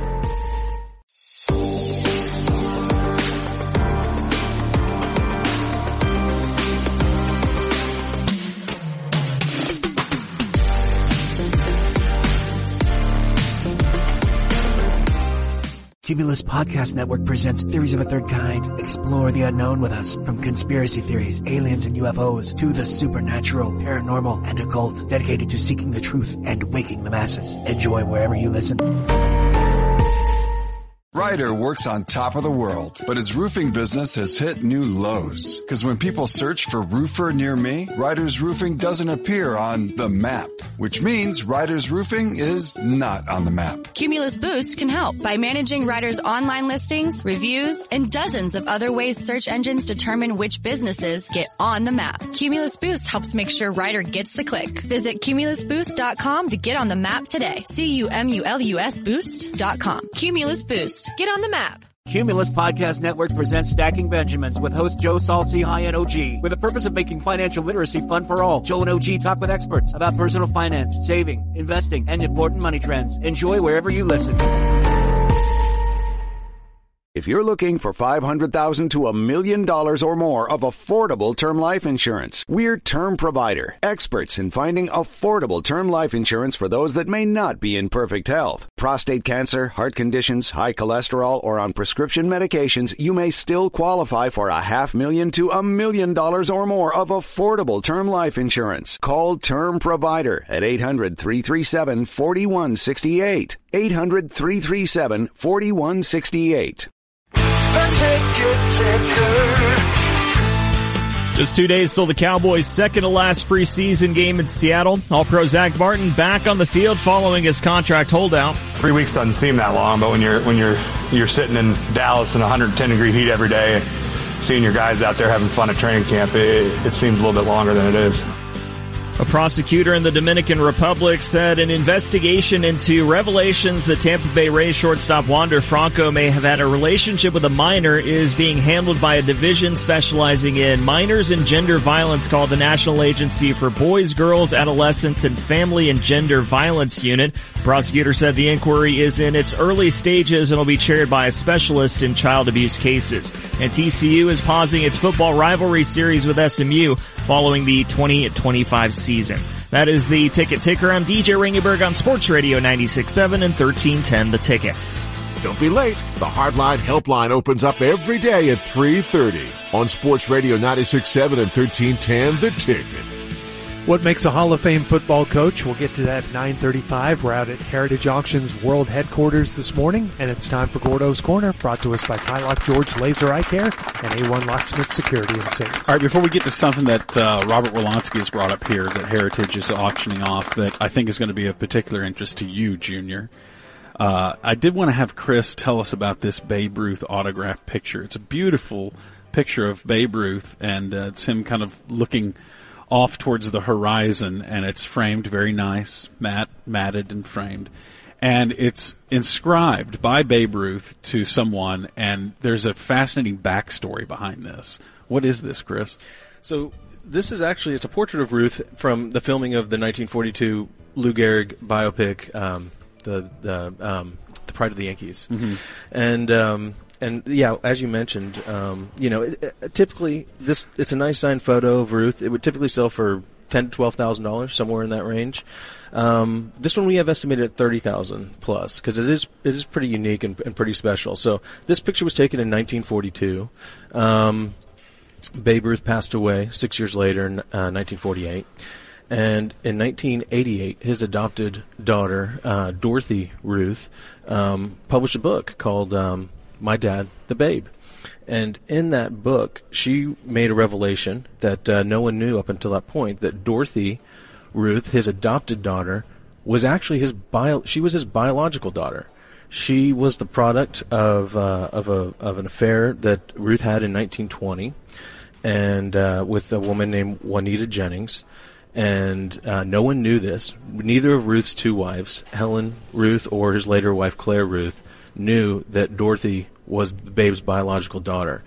Cumulus Podcast Network presents Theories of a Third Kind. Explore the unknown with us. From conspiracy theories, aliens and UFOs, to the supernatural, paranormal, and occult. Dedicated to seeking the truth and waking the masses. Enjoy wherever you listen. Ryder works on top of the world, but his roofing business has hit new lows. Because when people search for roofer near me, Ryder's Roofing doesn't appear on the map, which means Ryder's Roofing is not on the map. Cumulus Boost can help by managing Ryder's online listings, reviews, and dozens of other ways search engines determine which businesses get on the map. Cumulus Boost helps make sure Ryder gets the click. Visit cumulusboost.com to get on the map today. C-U-M-U-L-U-S boost.com. Cumulus Boost. Get on the map. Cumulus Podcast Network presents Stacking Benjamins with host Joe Saul-Sehy and OG with the purpose of making financial literacy fun for all. Joe and OG talk with experts about personal finance, saving, investing, and important money trends. Enjoy wherever you listen. If you're looking for 500,000 to a million dollars or more of affordable term life insurance, we're Term Provider, experts in finding affordable term life insurance for those that may not be in perfect health. Prostate cancer, heart conditions, high cholesterol, or on prescription medications, you may still qualify for a half million to a million dollars or more of affordable term life insurance. Call Term Provider at 800 337 4168. 800 337 4168. Just two days till the Cowboys' second to last preseason game in Seattle. All pro Zach Martin back on the field following his contract holdout. Three weeks doesn't seem that long, but when you're when you're you're sitting in Dallas in 110 degree heat every day, seeing your guys out there having fun at training camp, it, it seems a little bit longer than it is. A prosecutor in the Dominican Republic said an investigation into revelations that Tampa Bay Rays shortstop Wander Franco may have had a relationship with a minor is being handled by a division specializing in minors and gender violence called the National Agency for Boys, Girls, Adolescents, and Family and Gender Violence Unit. Prosecutor said the inquiry is in its early stages and will be chaired by a specialist in child abuse cases. And TCU is pausing its football rivalry series with SMU following the 2025 season. That is the ticket ticker. I'm DJ Ringenberg on Sports Radio 96.7 and 1310 The Ticket. Don't be late. The Hardline Helpline opens up every day at 3.30 on Sports Radio 96.7 and 1310 The Ticket. What makes a Hall of Fame football coach? We'll get to that at 9:35. We're out at Heritage Auctions World Headquarters this morning, and it's time for Gordo's Corner, brought to us by Tylock George Laser Eye Care and A1 Locksmith Security and Sales. All right, before we get to something that uh, Robert Wilonsky has brought up here that Heritage is auctioning off, that I think is going to be of particular interest to you, Junior. Uh, I did want to have Chris tell us about this Babe Ruth autograph picture. It's a beautiful picture of Babe Ruth, and uh, it's him kind of looking off towards the horizon, and it's framed very nice, matte, matted and framed. And it's inscribed by Babe Ruth to someone, and there's a fascinating backstory behind this. What is this, Chris? So this is actually it's a portrait of Ruth from the filming of the 1942 Lou Gehrig biopic, um, the the um, the Pride of the Yankees, Mhm. and um, and yeah, as you mentioned, um, you know, it, it- typically this it's a nice signed photo of Ruth. It would typically sell for ten to twelve thousand dollars, somewhere in that range. Um, this one we have estimated at thirty thousand plus because it is it is pretty unique and, and pretty special. So this picture was taken in 1942. Um, Babe Ruth passed away six years later in uh, 1948. And in 1988, his adopted daughter, uh, Dorothy Ruth, um, published a book called um, My Dad, the Babe. And in that book, she made a revelation that uh, no one knew up until that point that Dorothy Ruth, his adopted daughter, was actually his bio- she was his biological daughter. She was the product of uh, of a of an affair that Ruth had in 1920, and uh, with a woman named Juanita Jennings, and uh, no one knew this. Neither of Ruth's two wives, Helen Ruth or his later wife Claire Ruth, knew that Dorothy was Babe's biological daughter.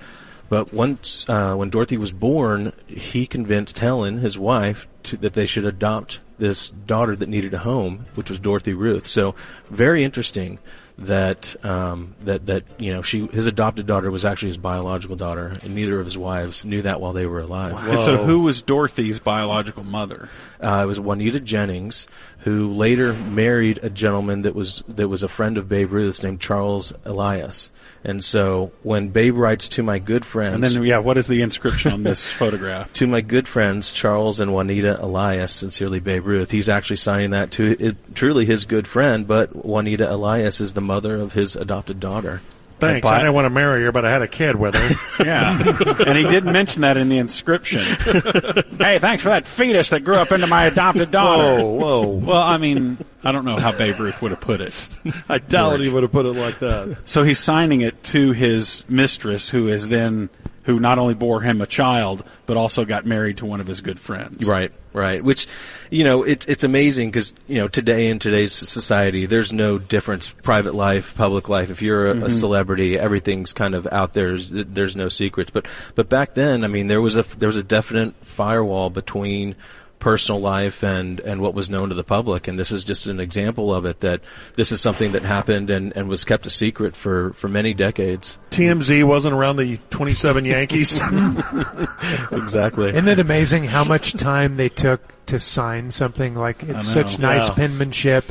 But once, uh, when Dorothy was born, he convinced Helen, his wife, to, that they should adopt this daughter that needed a home, which was Dorothy Ruth. So, very interesting that um, that that you know she his adopted daughter was actually his biological daughter, and neither of his wives knew that while they were alive. And so, who was Dorothy's biological mother? Uh, it was Juanita Jennings, who later married a gentleman that was that was a friend of Babe Ruth's named Charles Elias. And so, when Babe writes to my good friends, And then, yeah, what is the inscription on this [LAUGHS] photograph? to my good friends Charles and Juanita Elias, sincerely Babe Ruth. He's actually signing that to it, truly his good friend, but Juanita Elias is the mother of his adopted daughter. Thanks. I didn't want to marry her, but I had a kid with her. [LAUGHS] Yeah, and he didn't mention that in the inscription. [LAUGHS] hey, thanks for that fetus that grew up into my adopted daughter. Whoa, whoa. Well, I mean, I don't know how Babe Ruth would have put it. [LAUGHS] I doubt he would have put it like that. So he's signing it to his mistress, who is then who not only bore him a child, but also got married to one of his good friends. Right, right. Which, you know, it's it's amazing because you know today in today's society, there's no difference private life, public life. If you're a, a Mhm. celebrity, everything's kind of out there. There's, there's no secrets. But but back then, I mean, there was a there was a definite firewall between personal life and and what was known to the public and this is just an example of it that this is something that happened and and was kept a secret for for many decades TMZ wasn't around the 27 Yankees. [LAUGHS] exactly Isn't it amazing how much time they took to sign something? Like it's such nice Yeah. penmanship,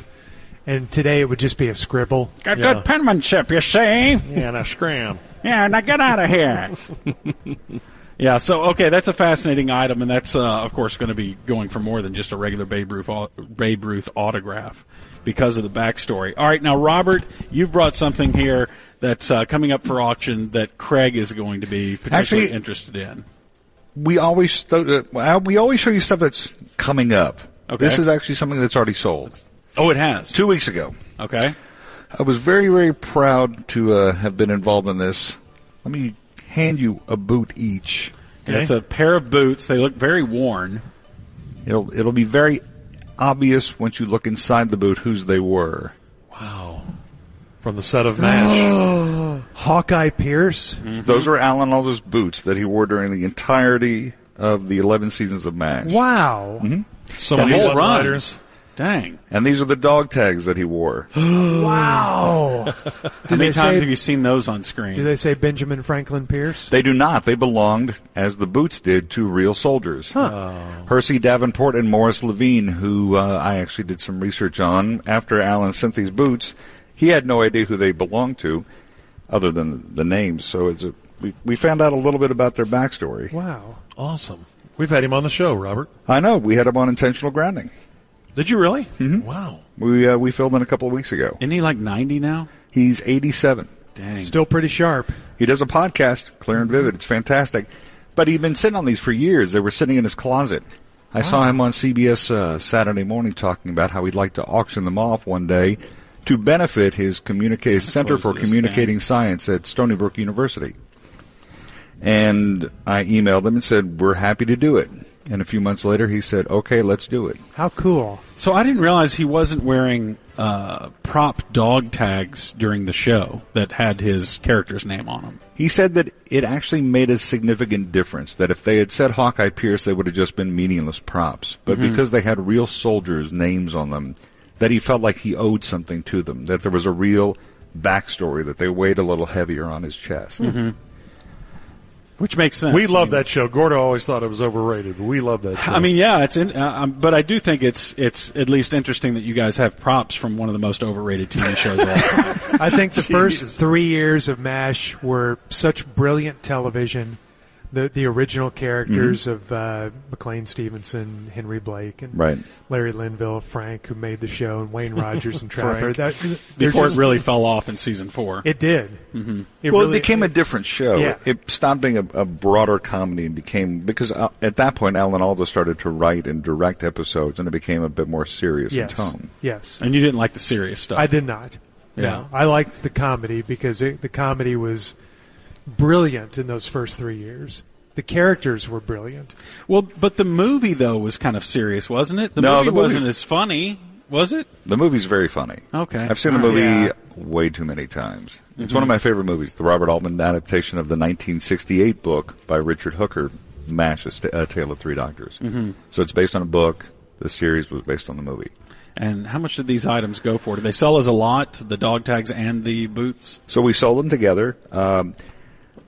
and today it would just be a scribble. Got good penmanship, you see? Yeah, now scram. Yeah, now get out of here. [LAUGHS] yeah, so okay, that's a fascinating item, and that's uh, of course going to be going for more than just a regular Babe Ruth Babe Ruth autograph because of the backstory. All right, now Robert, you've brought something here that's uh, coming up for auction that Craig is going to be potentially Actually- interested in. we always th- we always show you stuff that's coming up. Okay. This is actually something that's already sold. Oh, it has. Two weeks ago. Okay. I was very very proud to uh, have been involved in this. Let me hand you a boot each. Yeah, It's a pair of boots. They look very worn. It'll it'll be very obvious once you look inside the boot whose they were. Wow. From the set of MASH. [GASPS] Hawkeye Pierce. Mm-hmm. Those are Alan Alda's boots that he wore during the entirety of the 11 seasons of MASH. Wow. hmm So The many whole run. lighters. Dang. And these are the dog tags that he wore. [GASPS] wow. [LAUGHS] How many times say- have you seen those on screen? Do they say Benjamin Franklin Pierce? They do not. They belonged, as the boots did, to real soldiers. Hersey Davenport and Morris Levine, who uh, I actually did some research on after Alan sent these boots. He had no idea who they belonged to, other than the names. So it's a, we, we found out a little bit about their backstory. Wow. Awesome. We've had him on the show, Robert. I know. We had him on intentional grounding. Did you really? Mm-hmm. Wow. We uh, we filmed it a couple of weeks ago. Isn't he like 90 now? He's 87. Dang. Still pretty sharp. He does a podcast, Clear and Vivid. It's fantastic. But he'd been sitting on these for years. They were sitting in his closet. I saw him on CBS uh, Saturday morning talking about how he'd like to auction them off one day to benefit his communica- Center for this Communicating Science at Stony Brook University. And I emailed him and said, We're happy to do it. And a few months later, he said, Okay, let's do it. How cool. So I didn't realize he wasn't wearing uh, prop dog tags during the show that had his character's name on them. He said that it actually made a significant difference. That if they had said Hawkeye Pierce, they would have just been meaningless props. But Mhm. because they had real soldiers' names on them, that he felt like he owed something to them. That there was a real backstory. That they weighed a little heavier on his chest. Mm-hmm. Which makes sense. We I love mean- that show. Gordo always thought it was overrated, but we love that show. I mean, yeah, it's in, uh, um, but I do think it's it's at least interesting that you guys have props from one of the most overrated TV shows of. [LAUGHS] I think the first three years of MASH were such brilliant television. The the original characters Mm-hmm. of uh, McLean Stevenson, Henry Blake, and Right. Larry Linville, Frank, who made the show, and Wayne Rogers and [LAUGHS] Trapper. Frank. That, they're Before just- it really fell off in season four. It did. Mm-hmm. It well, really- it became a different show. Yeah. It stopped being a, a broader comedy and became because uh, at that point Alan Alda started to write and direct episodes, and it became a bit more serious Yes. in tone. Yes. And you didn't like the serious stuff. I did not. Yeah. No. I liked the comedy because it, the comedy was brilliant in those first three years. The characters were brilliant. Well, but the movie though was kind of serious, wasn't it? The No, movie the movie- wasn't as funny, was it? The movie's very funny. Okay. I've seen the movie Yeah. way too many times. It's Mhm. one of my favorite movies, the Robert Altman adaptation of the 1968 book by Richard Hooker, MASH, A Tale of Three Doctors. Mhm. So it's based on a book. The series was based on the movie. And how much did these items go for? Did they sell as a lot, the dog tags and the boots? So we sold them together. Um,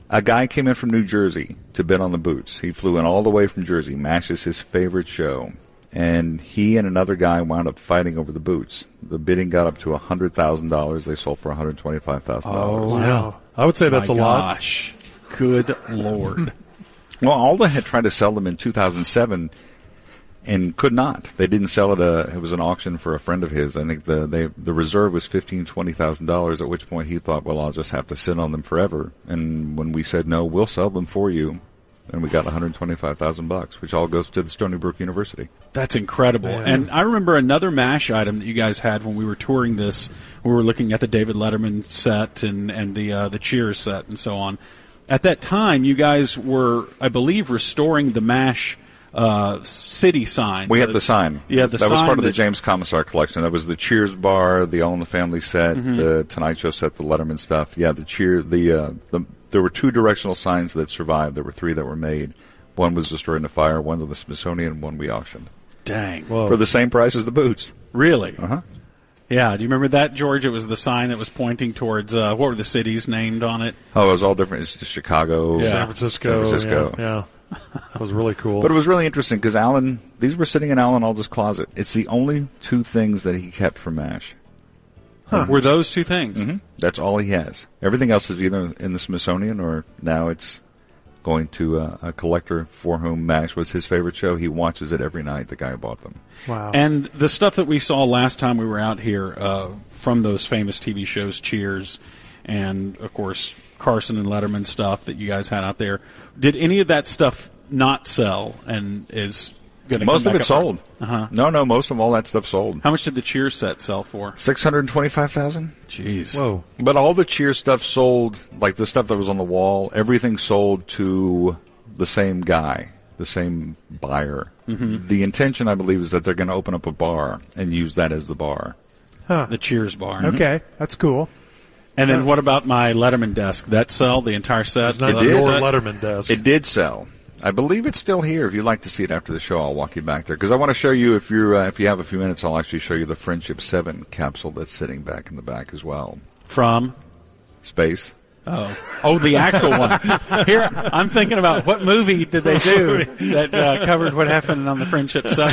a guy came in from New Jersey to bid on the boots. He flew in all the way from Jersey. MASH is his favorite show. And he and another guy wound up fighting over the boots. The bidding got up to $100,000. They sold for $125,000. Oh, wow. I would say that's My a lot. Gosh. Good lord. [LAUGHS] Well, Alda had tried to sell them in 2007 and could not. They didn't sell it. Uh, it was an auction for a friend of his. I think the they, the reserve was fifteen twenty thousand dollars. At which point he thought, well, I'll just have to sit on them forever. And when we said no, we'll sell them for you, and we got one hundred twenty five thousand bucks, which all goes to the Stony Brook University. That's incredible. Man. And I remember another MASH item that you guys had when we were touring this. We were looking at the David Letterman set and, and the, uh, the Cheers set and so on. At that time, you guys were, I believe, restoring the MASH uh, city sign. We had the sign. Yeah, the that was part of the James Comisar collection. That was the Cheers bar, the All in the Family set, Mhm. the Tonight Show set, the Letterman stuff. Yeah, the Cheer, the, uh, the there were two directional signs that survived. There were three that were made. One was destroyed in a fire. One of the Smithsonian. One we auctioned Dang. for the same price as the boots. Really? Uh huh. Yeah. Do you remember that, George? It was the sign that was pointing towards, uh, what were the cities named on it? Oh, it was all different. It's just Chicago, San Francisco, San Francisco. yeah, yeah. That was really cool. But it was really interesting because Alan, these were sitting in Alan Alda's closet. It's the only two things that he kept from MASH. Were those two things? hmm That's all he has. Everything else is either in the Smithsonian or now it's going to uh, a collector for whom MASH was his favorite show. He watches it every night, the guy who bought them. Wow. And the stuff that we saw last time we were out here uh, from those famous TV shows, Cheers, and of course Carson and Letterman stuff that you guys had out there. Did any of that stuff not sell and is going to Most of it sold. Uh huh. No, no, most of all that stuff sold. How much did the Cheers set sell for? Six hundred twenty-five thousand. Jeez. Whoa! But all the cheer stuff sold, like the stuff that was on the wall, everything sold to the same guy, the same buyer. Mhm. The intention, I believe, is that they're going to open up a bar and use that as the bar. Huh. The Cheers bar. Okay, that's cool. And then what about my Letterman desk? That sell the entire set? It's not The your set? Letterman desk. It did sell. I believe it's still here. If you'd like to see it after the show, I'll walk you back there because I want to show you. If you're, uh, if you have a few minutes, I'll actually show you the Friendship Seven capsule that's sitting back in the back as well. From space. Oh, oh, the actual one. Here, I'm thinking about what movie did they do [LAUGHS] that uh, covered what happened on the Friendship side.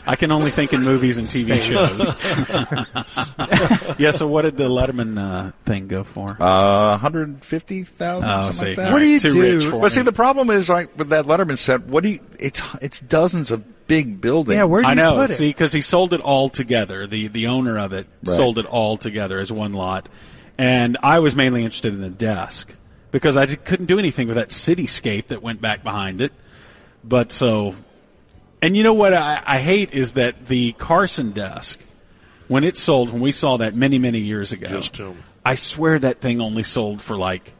[LAUGHS] I can only think in movies and TV shows. yeah. So, what did the Letterman uh, thing go for? Uh, 150,000, Oh, something see. like that. What do you Too do? rich for But see, the problem is, like, with that Letterman set, what do you, it's, it's dozens of big buildings. Yeah, where's the thing? I know. See, because he sold it all together. The the owner of it Right. sold it all together as one lot, and I was mainly interested in the desk because I couldn't do anything with that cityscape that went back behind it. But so, and you know what I, I hate is that the Carson desk, when it sold, when we saw that many many years ago, Just him. I swear that thing only sold for like,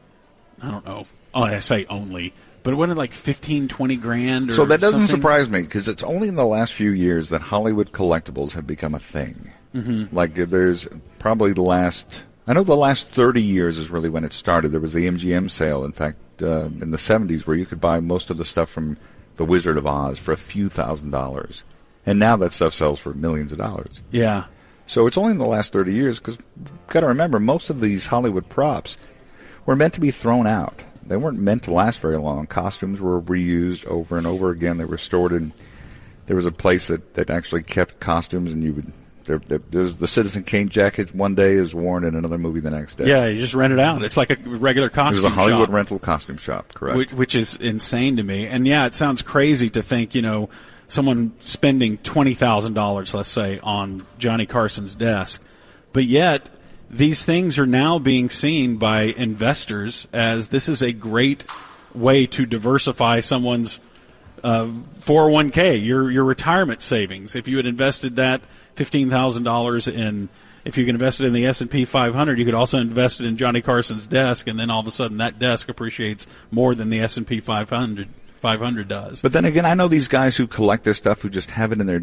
I don't know. Oh, I say only. But it wasn't like 15, 20 grand or So that doesn't something? surprise me because it's only in the last few years that Hollywood collectibles have become a thing. Mhm. Like there's probably the last, I know the last 30 years is really when it started. There was the MGM sale, in fact, uh, in the 70s where you could buy most of the stuff from The Wizard of Oz for a few thousand dollars. And now that stuff sells for millions of dollars. Yeah. So it's only in the last 30 years because got to remember most of these Hollywood props were meant to be thrown out. They weren't meant to last very long. Costumes were reused over and over again. They were stored in. There was a place that, that actually kept costumes, and you would. There, there, there's the Citizen Kane jacket one day is worn in another movie the next day. Yeah, you just rent it out. It's like a regular costume was a Hollywood shop, rental costume shop, correct? which, which is insane to me. And yeah, it sounds crazy to think, you know, someone spending twenty thousand dollars, let's say, on Johnny Carson's desk, but yet these things are now being seen by investors as this is a great way to diversify someone's uh, 401k, your your retirement savings. If you had invested that fifteen thousand dollars in, if you could invest it in the S and P 500, you could also invest it in Johnny Carson's desk, and then all of a sudden that desk appreciates more than the S and P 500 500 does. But then again, I know these guys who collect this stuff who just have it in their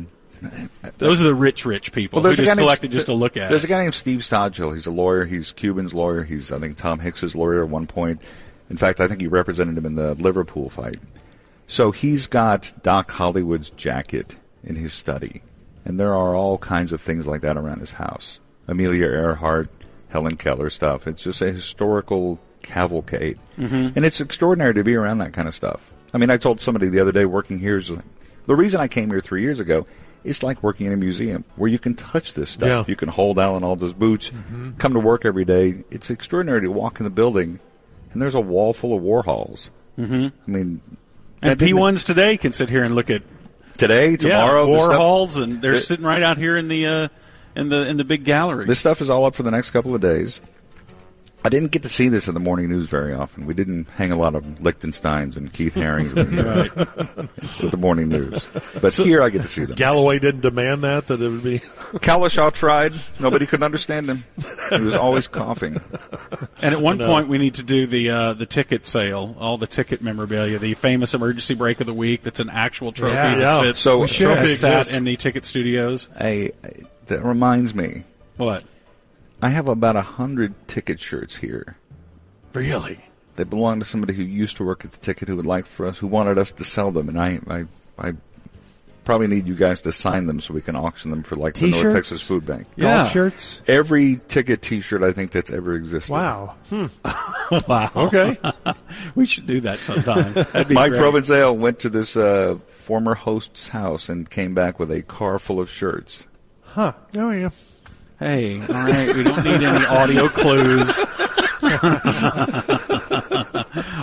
Those are the rich, rich people Well, there's who a just guy named- collected just to look at There's it. a guy named Steve Stodghill. He's a lawyer. He's Cuban's lawyer. He's I think Tom Hicks's lawyer at one point. In fact, I think he represented him in the Liverpool fight. So he's got Doc Holliday's jacket in his study, and there are all kinds of things like that around his house. Amelia Earhart, Helen Keller stuff. It's just a historical cavalcade, Mhm. and it's extraordinary to be around that kind of stuff. I mean, I told somebody the other day working here is like, the reason I came here three years ago. It's like working in a museum where you can touch this stuff. Yeah. You can hold Alan Alda's boots, come to work every day. It's extraordinary to walk in the building, and there's a wall full of Warhols. Mm-hmm. I mean, And P1s today can sit here and look at today, tomorrow, yeah, Warhols, and they're the- sitting right out here in the uh, in the in the big gallery. This stuff is all up for the next couple of days. I didn't get to see this in the morning news very often. We didn't hang a lot of Lichtensteins and Keith Harings with the, with the morning news. But So- here I get to see them. Galloway didn't demand that that it would be. [LAUGHS] Kalashaw tried. Nobody could understand him. He was always coughing. And at one No. point, we need to do the uh, the ticket sale, all the ticket memorabilia, the famous emergency break of the week. That's an actual trophy Yeah. that Yeah. sits So- We should. has sat in the ticket studios. Hey, that reminds me. What? I have about a hundred ticket shirts here. Really? They belong to somebody who used to work at the ticket who would like for us, who wanted us to sell them, and I, I, I probably need you guys to sign them so we can auction them for like the North T-shirts? Texas Food Bank. Golf shirts? Every ticket T-shirt I think that's ever existed. Wow. Hmm. [LAUGHS] wow. [LAUGHS] Okay. [LAUGHS] we should do that sometime. That'd be Mike great. Provenzale went to this uh, former host's house and came back with a car full of shirts. Huh. Oh, yeah. Hey, all right, we don't need any audio clues. [LAUGHS]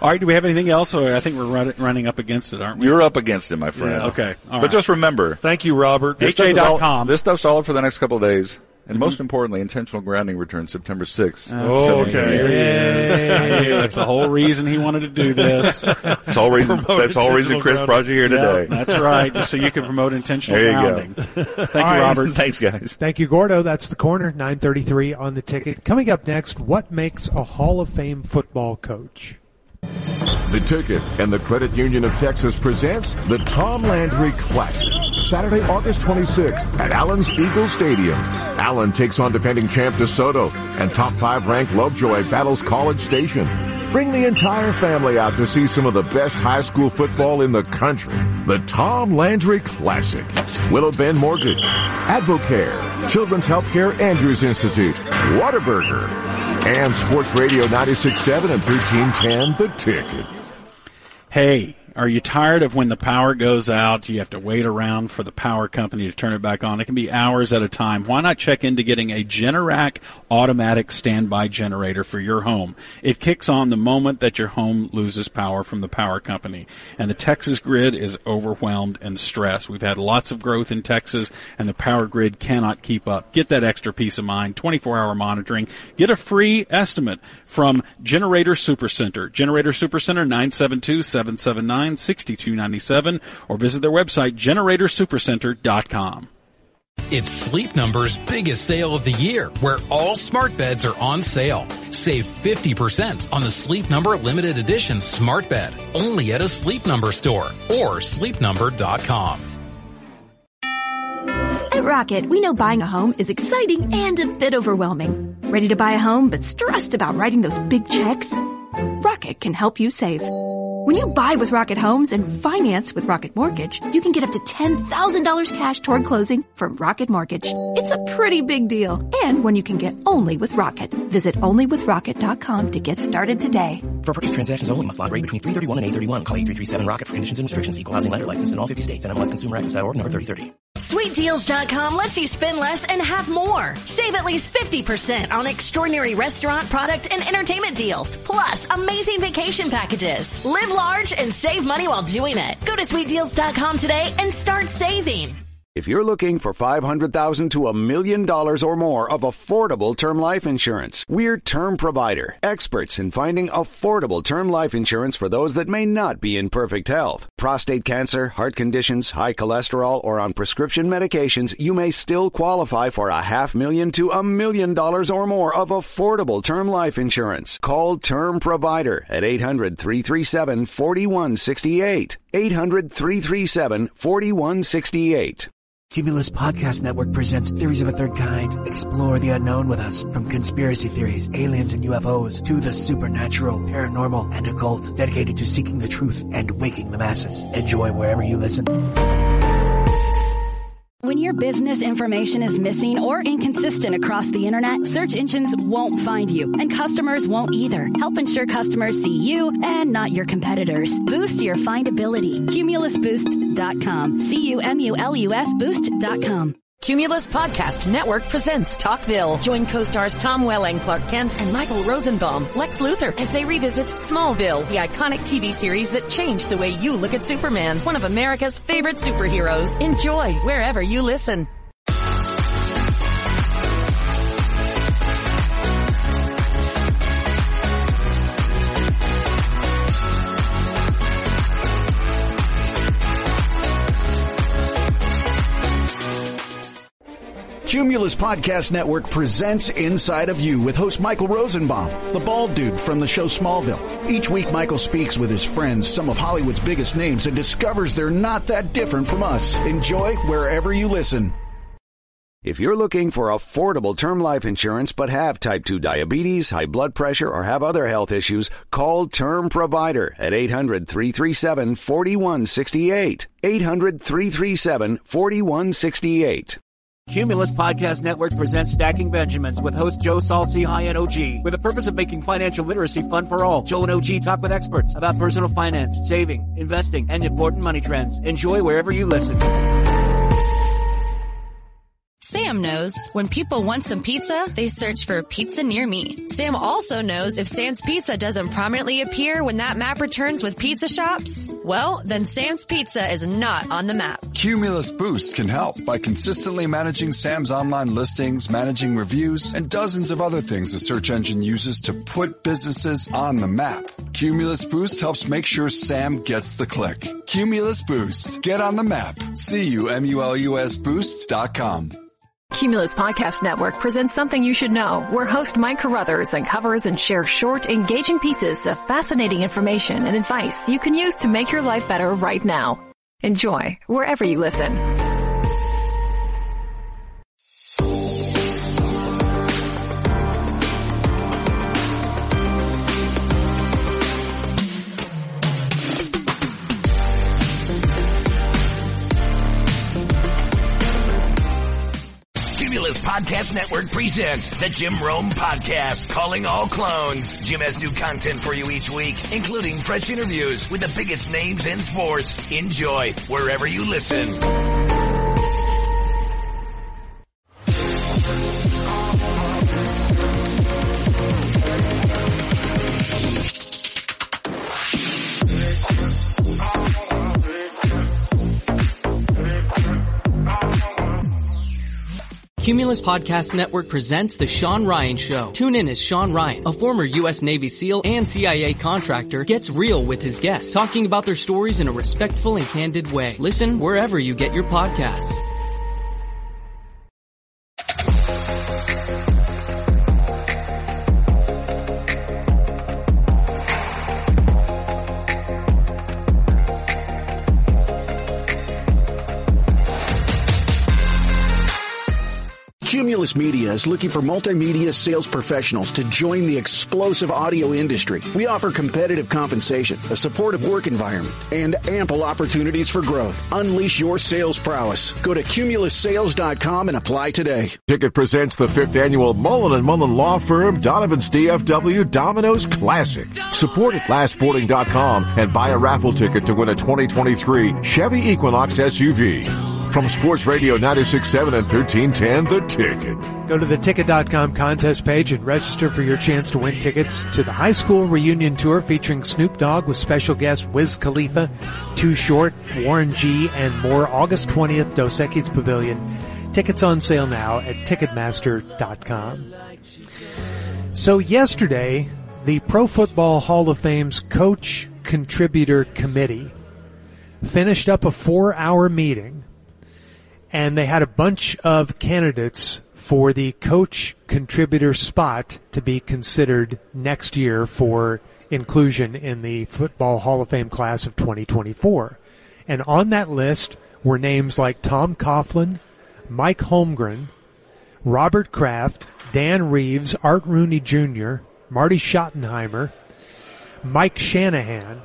all right, do we have anything else? Or I think we're run, running up against it, aren't we? You're up against it, my friend. Yeah, okay, all but right. just remember. Thank you, Robert. This stuff HA.com. This stuff's all up for the next couple of days. And Mm-hmm. most importantly, intentional grounding returns September 6th. Oh, okay. He is. I knew That's the whole reason he wanted to do this. [LAUGHS] [LAUGHS] That's all reason. That's all reason Chris brought you here Yeah, today. that's right, just so you can promote intentional There you go. Thank All you, right. Robert. Thanks, guys. Thank you, Gordo. That's the corner. 933 on the ticket. Coming up next, what makes a Hall of Fame football coach? The Ticket and the Credit Union of Texas presents the Tom Landry Classic. Saturday, August 26th at Allen's Eagle Stadium. Allen takes on defending champ DeSoto and top five ranked Lovejoy battles College Station. Bring the entire family out to see some of the best high school football in the country. The Tom Landry Classic. Willow Bend Mortgage, Advocare, Children's Healthcare Andrews Institute, Whataburger, and Sports Radio 96.7 and 1310 The Ticket. Hey, are you tired of when the power goes out? You have to wait around for the power company to turn it back on. It can be hours at a time. Why not check into getting a Generac automatic standby generator for your home? It kicks on the moment that your home loses power from the power company. And the Texas grid is overwhelmed and stressed. We've had lots of growth in Texas and the power grid cannot keep up. Get that extra peace of mind, 24 hour monitoring. Get a free estimate from Generator Supercenter. Generator Supercenter 972 779 6297 or visit their website generatorsupercenter.com. It's Sleep Number's biggest sale of the year, where all smart beds are on sale. Save 50% on the Sleep Number limited edition smart bed, only at a Sleep Number store or sleepnumber.com. At Rocket, we know buying a home is exciting and a bit overwhelming. Ready to buy a home but stressed about writing those big checks? Rocket can help you save. When you buy with Rocket Homes and finance with Rocket Mortgage, you can get up to $10,000 cash toward closing from Rocket Mortgage. It's a pretty big deal. And one you can get only with Rocket. Visit onlywithrocket.com to get started today. For purchase transactions only, must log rate between 331 and 831. Call 8337 Rocket for conditions and restrictions. Equal housing lender licensed in all 50 states. NMLSConsumerAccess.org number 3030. SweetDeals.com lets you spend less and have more. Save at least 50% on extraordinary restaurant, product, and entertainment deals. Plus, amazing vacation packages. Live large and save money while doing it. Go to SweetDeals.com today and start saving. If you're looking for 500,000 to a million dollars or more of affordable term life insurance, we're Term Provider, experts in finding affordable term life insurance for those that may not be in perfect health. Prostate cancer, heart conditions, high cholesterol, or on prescription medications, you may still qualify for a half million to a million dollars or more of affordable term life insurance. Call Term Provider at 800 337 4168. 800 337 4168. Cumulus Podcast Network presents Theories of a Third Kind. Explore the unknown with us. From conspiracy theories, aliens and UFOs, to the supernatural, paranormal, and occult. Dedicated to seeking the truth and waking the masses. Enjoy wherever you listen. When your business information is missing or inconsistent across the internet, search engines won't find you, and customers won't either. Help ensure customers see you and not your competitors. Boost your findability. CumulusBoost.com. C-U-M-U-L-U-S Boost.com. Cumulus Podcast Network presents Talkville. Join co-stars Tom Welling, Clark Kent, and Michael Rosenbaum, Lex Luthor, as they revisit Smallville, the iconic TV series that changed the way you look at Superman, one of America's favorite superheroes. Enjoy wherever you listen. Cumulus Podcast Network presents Inside of You with host Michael Rosenbaum, the bald dude from the show Smallville. Each week, Michael speaks with his friends, some of Hollywood's biggest names, and discovers they're not that different from us. Enjoy wherever you listen. If you're looking for affordable term life insurance but have type 2 diabetes, high blood pressure, or have other health issues, call Term Provider at 800 337 4168. 800 337 4168. Cumulus Podcast Network presents Stacking Benjamins with host Joe Saul-Sehy and OG with the purpose of making financial literacy fun for all. Joe and OG talk with experts about personal finance, saving, investing, and important money trends. Enjoy wherever you listen. Sam knows when people want some pizza, they search for pizza near me. Sam also knows if Sam's Pizza doesn't prominently appear when that map returns with pizza shops, well, then Sam's Pizza is not on the map. Cumulus Boost can help by consistently managing Sam's online listings, managing reviews, and dozens of other things the search engine uses to put businesses on the map. Cumulus Boost helps make sure Sam gets the click. Cumulus Boost. Get on the map. C-U-M-U-L-U-S boost.com. Cumulus Podcast Network presents something you should know, where host Mike Carruthers uncovers and shares short, engaging pieces of fascinating information and advice you can use to make your life better right now. Enjoy wherever you listen. Podcast Network presents the Jim Rome Podcast, calling all clones. Jim has new content for you each week, including fresh interviews with the biggest names in sports. Enjoy wherever you listen. Podcast Network presents The Sean Ryan Show. Tune in as Sean Ryan, a former U.S. Navy SEAL and CIA contractor, gets real with his guests, talking about their stories in a respectful and candid way. Listen wherever you get your podcasts. Cumulus Media is looking for multimedia sales professionals to join the explosive audio industry. We offer competitive compensation, a supportive work environment, and ample opportunities for growth. Unleash your sales prowess. Go to cumulussales.com and apply today. Ticket presents the fifth annual Mullen and Mullen Law Firm Donovan's DFW Domino's Classic. Support at lastsporting.com and buy a raffle ticket to win a 2023 Chevy Equinox SUV. From Sports Radio 96.7 and 1310, The Ticket. Go to the ticket.com contest page and register for your chance to win tickets to the high school reunion tour featuring Snoop Dogg with special guests Wiz Khalifa, Too Short, Warren G, and more August 20th, Dos Equis Pavilion. Tickets on sale now at Ticketmaster.com. So yesterday, the Pro Football Hall of Fame's Coach Contributor Committee finished up a four hour meeting and they had a bunch of candidates for the coach contributor spot to be considered next year for inclusion in the Football Hall of Fame class of 2024. And on that list were names like Tom Coughlin, Mike Holmgren, Robert Kraft, Dan Reeves, Art Rooney Jr., Marty Schottenheimer, Mike Shanahan.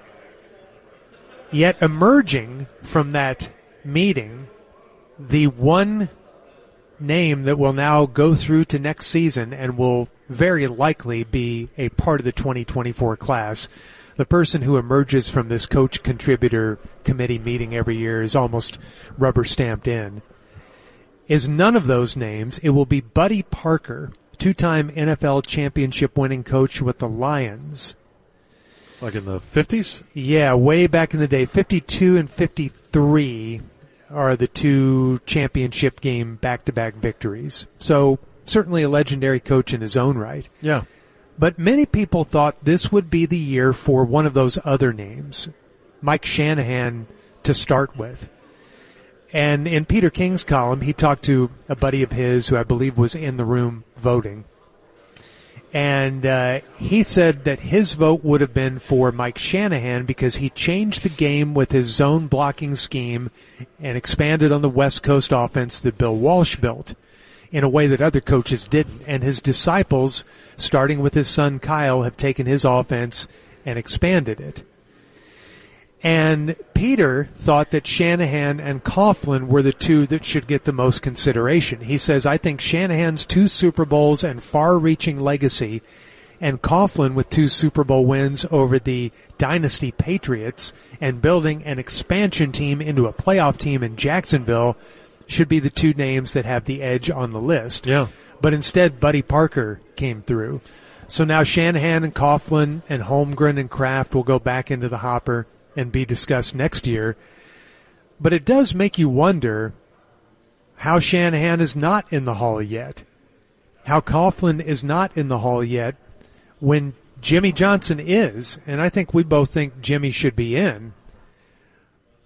Yet emerging from that meeting, the one name that will now go through to next season and will very likely be a part of the 2024 class. The person who emerges from this coach contributor committee meeting every year is almost rubber stamped in. Is none of those names. It will be Buddy Parker, two time NFL championship winning coach with the Lions. Like in the 50s? Yeah, way back in the day. 52 and 53 are the two championship game back to back victories. So certainly a legendary coach in his own right. Yeah. But many people thought this would be the year for one of those other names, Mike Shanahan to start with. And in Peter King's column, he talked to a buddy of his who I believe was in the room voting. And uh, he said that his vote would have been for Mike Shanahan because he changed the game with his zone blocking scheme and expanded on the West Coast offense that Bill Walsh built in a way that other coaches didn't. And his disciples, starting with his son Kyle, have taken his offense and expanded it. And Peter thought that Shanahan and Coughlin were the two that should get the most consideration. He says, I think Shanahan's two Super Bowls and far reaching legacy and Coughlin with two Super Bowl wins over the dynasty Patriots and building an expansion team into a playoff team in Jacksonville should be the two names that have the edge on the list. Yeah. But instead, Buddy Parker came through. So now Shanahan and Coughlin and Holmgren and Kraft will go back into the hopper and be discussed next year. But it does make you wonder how Shanahan is not in the hall yet, how Coughlin is not in the hall yet, when Jimmy Johnson is, and I think we both think Jimmy should be in.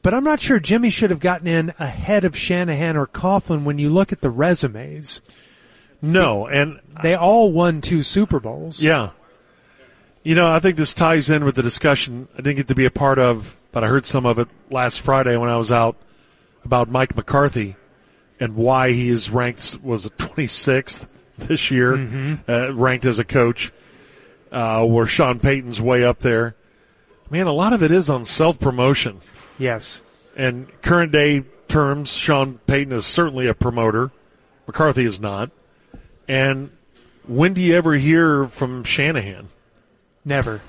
But I'm not sure Jimmy should have gotten in ahead of Shanahan or Coughlin when you look at the resumes. No, and they all won two Super Bowls. Yeah. You know, I think this ties in with the discussion I didn't get to be a part of, but I heard some of it last Friday when I was out about Mike McCarthy and why he is ranked was it 26th this year, Mhm. uh, ranked as a coach, uh, where Sean Payton's way up there. Man, a lot of it is on self promotion. Yes. And current day terms, Sean Payton is certainly a promoter. McCarthy is not. And when do you ever hear from Shanahan? Never.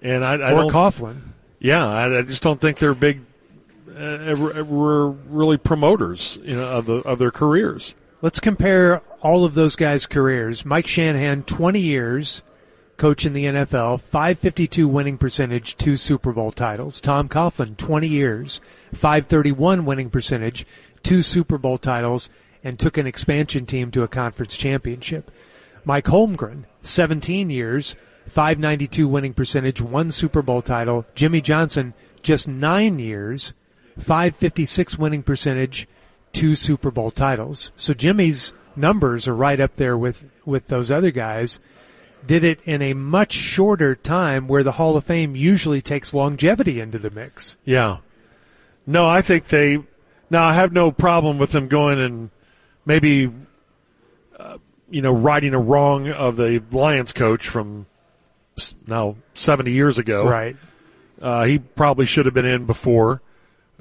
And I, I or Coughlin. Yeah, I, I just don't think they're big, uh, ever, ever really promoters, you know, of the of their careers. Let's compare all of those guys' careers. Mike Shanahan, 20 years coach in the NFL, 552 winning percentage, two Super Bowl titles. Tom Coughlin, 20 years, 531 winning percentage, two Super Bowl titles, and took an expansion team to a conference championship. Mike Holmgren, 17 years, 592 winning percentage, one Super Bowl title. Jimmy Johnson, just nine years, 556 winning percentage, two Super Bowl titles. So Jimmy's numbers are right up there with, with those other guys. Did it in a much shorter time where the Hall of Fame usually takes longevity into the mix. Yeah. No, I think they. Now I have no problem with them going and maybe, uh, you know, righting a wrong of the Lions coach from now seventy years ago. Right. Uh, he probably should have been in before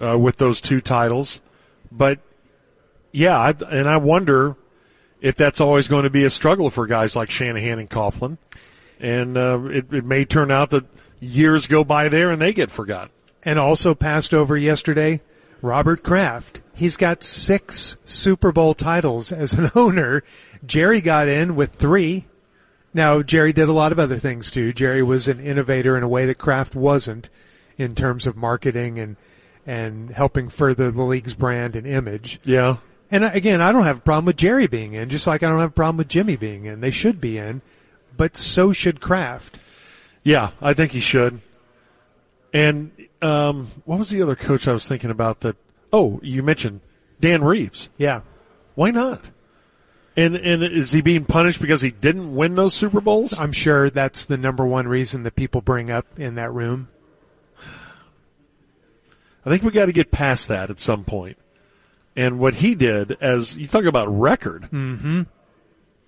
uh, with those two titles, but yeah, I, and I wonder if that's always going to be a struggle for guys like Shanahan and Coughlin, and uh, it, it may turn out that years go by there and they get forgotten. And also passed over yesterday, Robert Kraft. He's got six Super Bowl titles as an [LAUGHS] owner. Jerry got in with three. Now, Jerry did a lot of other things too. Jerry was an innovator in a way that Kraft wasn't in terms of marketing and, and helping further the league's brand and image. Yeah. And uh, again, I don't have a problem with Jerry being in, just like I don't have a problem with Jimmy being in. They should be in, but so should Kraft. Yeah, I think he should. And um, what was the other coach I was thinking about that? Oh, you mentioned Dan Reeves. Yeah. Why not? And and is he being punished because he didn't win those Super Bowls? I'm sure that's the number one reason that people bring up in that room. I think we got to get past that at some point. and what he did as you talk about record Mm-hmm.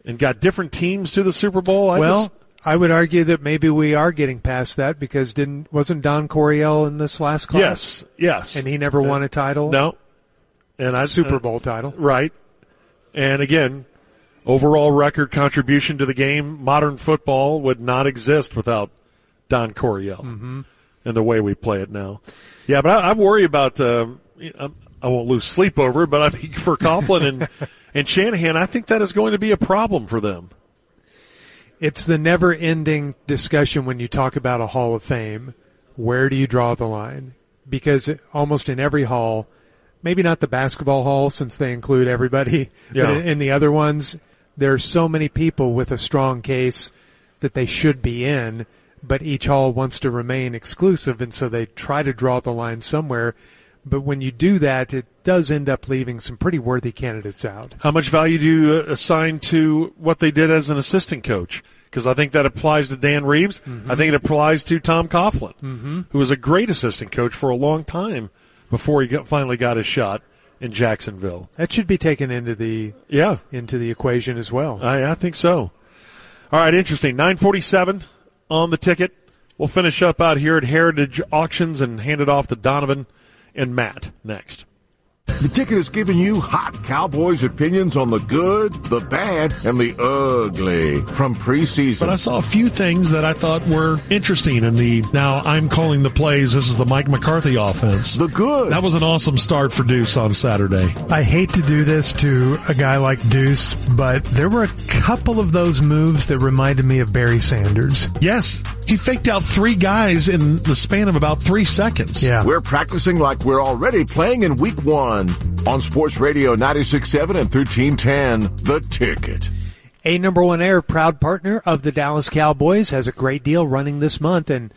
and got different teams to the Super Bowl. I well, just- I would argue that maybe we are getting past that because didn't wasn't Don Coryell in this last class? yes, yes, and he never won a title. no, and I Super uh, Bowl title. right? And again, overall record contribution to the game. Modern football would not exist without Don Coryell Mhm. and the way we play it now. Yeah, but I, I worry about. Um, I won't lose sleep over it, but I mean for Coughlin and [LAUGHS] and Shanahan, I think that is going to be a problem for them. It's the never ending discussion when you talk about a Hall of Fame. Where do you draw the line? Because almost in every hall, maybe not the basketball hall since they include everybody, Yeah. but in, in the other ones, there are so many people with a strong case that they should be in, but each hall wants to remain exclusive, and so they try to draw the line somewhere. But when you do that, it does end up leaving some pretty worthy candidates out. How much value do you uh, assign to what they did as an assistant coach? Because I think that applies to Dan Reeves. I think it applies to Tom Coughlin, Mhm. who was a great assistant coach for a long time before he got, finally got his shot in Jacksonville. That should be taken into the yeah into the equation as well. I, I think so. All right, interesting. 947 on the ticket. We'll finish up out here at Heritage Auctions and hand it off to Donovan and Matt next. The ticket is giving you hot Cowboys opinions on the good, the bad, and the ugly from preseason. But I saw a few things that I thought were interesting in the now I'm calling the plays. This is the Mike McCarthy offense. The good. That was an awesome start for Deuce on Saturday. I hate to do this to a guy like Deuce, but there were a couple of those moves that reminded me of Barry Sanders. Yes, he faked out three guys in the span of about three seconds. Yeah. We're practicing like we're already playing in week one on Sports Radio 96.7 and 1310. The ticket. A number one air, proud partner of the Dallas Cowboys, has a great deal running this month and